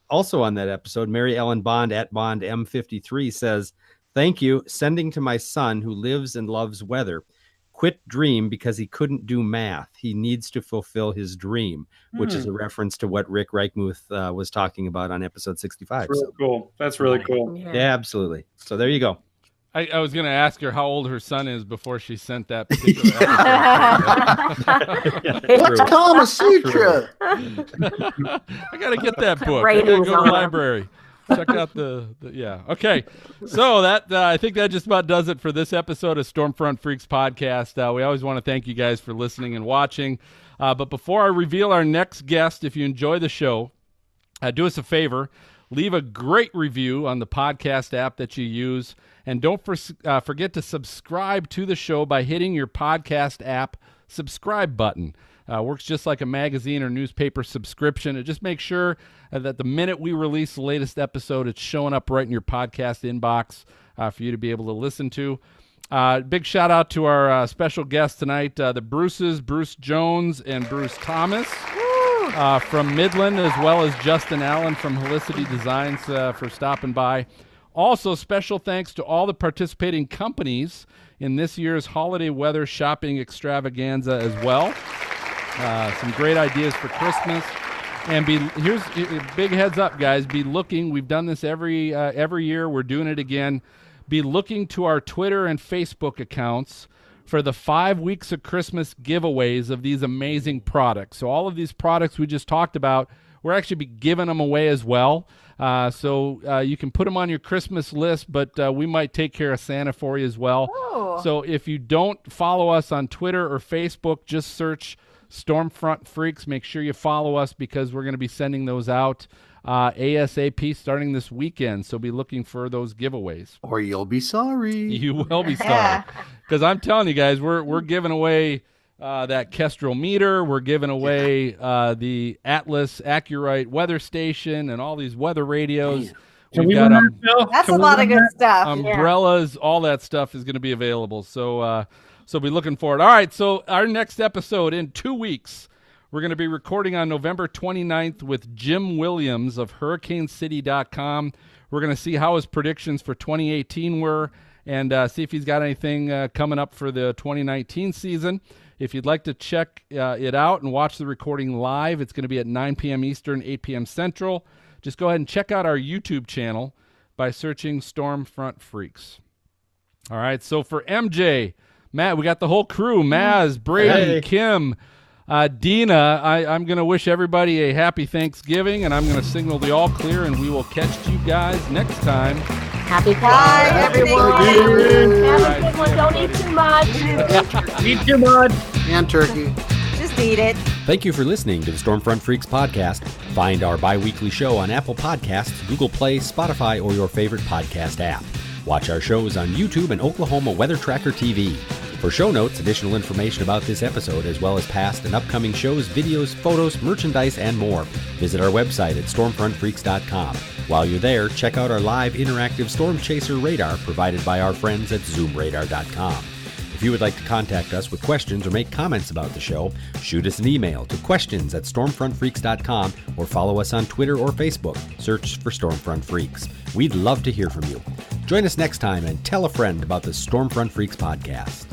also on that episode, Mary Ellen Bond at Bond M53 says, Thank you. Sending to my son who lives and loves weather. Quit dream because he couldn't do math. He needs to fulfill his dream, which is Hmm. a reference to what Rick Reichmuth uh, was talking about on episode 65. That's really So- cool. That's really cool. yeah, absolutely. So there you go. I, I was going to ask her how old her son is before she sent that particular episode. What's Kama Sutra? I got to get that book. I got to go to the library. Check out the, the yeah. Okay, so that uh, I think that just about does it for this episode of Stormfront Freaks podcast. Uh, we always want to thank you guys for listening and watching. Uh, but before I reveal our next guest, if you enjoy the show, uh, do us a favor leave a great review on the podcast app that you use and don't for, uh, forget to subscribe to the show by hitting your podcast app subscribe button uh, works just like a magazine or newspaper subscription it just makes sure uh, that the minute we release the latest episode it's showing up right in your podcast inbox uh, for you to be able to listen to uh, big shout out to our uh, special guests tonight, uh, the Bruces, Bruce Jones and Bruce Thomas uh, from Midland, as well as Justin Allen from Helicity Designs uh, for stopping by. Also, special thanks to all the participating companies in this year's holiday weather shopping extravaganza as well. Uh, some great ideas for Christmas. And be here's big heads up, guys. Be looking. We've done this every uh, every year. We're doing it again. Be looking to our Twitter and Facebook accounts for the five weeks of Christmas giveaways of these amazing products. So all of these products we just talked about, we're actually be giving them away as well. Uh, so uh, you can put them on your Christmas list, but uh, we might take care of Santa for you as well. Oh. So if you don't follow us on Twitter or Facebook, just search Stormfront Freaks. Make sure you follow us because we're going to be sending those out uh, ASAP starting this weekend. So be looking for those giveaways. Or you'll be sorry. You will be sorry. Because I'm telling you guys, we're we're giving away uh, that Kestrel meter. We're giving away uh, the Atlas AcuRite weather station and all these weather radios. Can We've we got win um. That's Can a we lot of good stuff. umbrellas, all that stuff is going to be available. So, uh, so be looking for it. All right. So our next episode in two weeks, we're going to be recording on November 29th with Jim Williams of HurricaneCity.com. We're going to see how his predictions for 2018 were and uh, see if he's got anything uh, coming up for the 2019 season. If you'd like to check uh, it out and watch the recording live, it's going to be at 9 p.m. Eastern, 8 p.m. Central. Just go ahead and check out our YouTube channel by searching Stormfront Freaks. All right, so for MJ, Matt, we got the whole crew Maz, Brady, Hey. Kim, uh, Dina. I, I'm going to wish everybody a happy Thanksgiving, and I'm going to signal the all clear, and we will catch you guys next time. Happy Bye, Thanksgiving. everyone. Have a good one. Don't eat too much. Eat too much. And turkey. Just eat it. Thank you for listening to the Stormfront Freaks podcast. Find our bi weekly show on Apple Podcasts, Google Play, Spotify, or your favorite podcast app. Watch our shows on YouTube and Oklahoma Weather Tracker TV. For show notes, additional information about this episode, as well as past and upcoming shows, videos, photos, merchandise, and more, visit our website at stormfrontfreaks.com. While you're there, check out our live interactive storm chaser radar provided by our friends at zoomradar.com. If you would like to contact us with questions or make comments about the show, shoot us an email to questions at stormfrontfreaks.com or follow us on Twitter or Facebook. Search for Stormfront Freaks. We'd love to hear from you. Join us next time and tell a friend about the Stormfront Freaks podcast.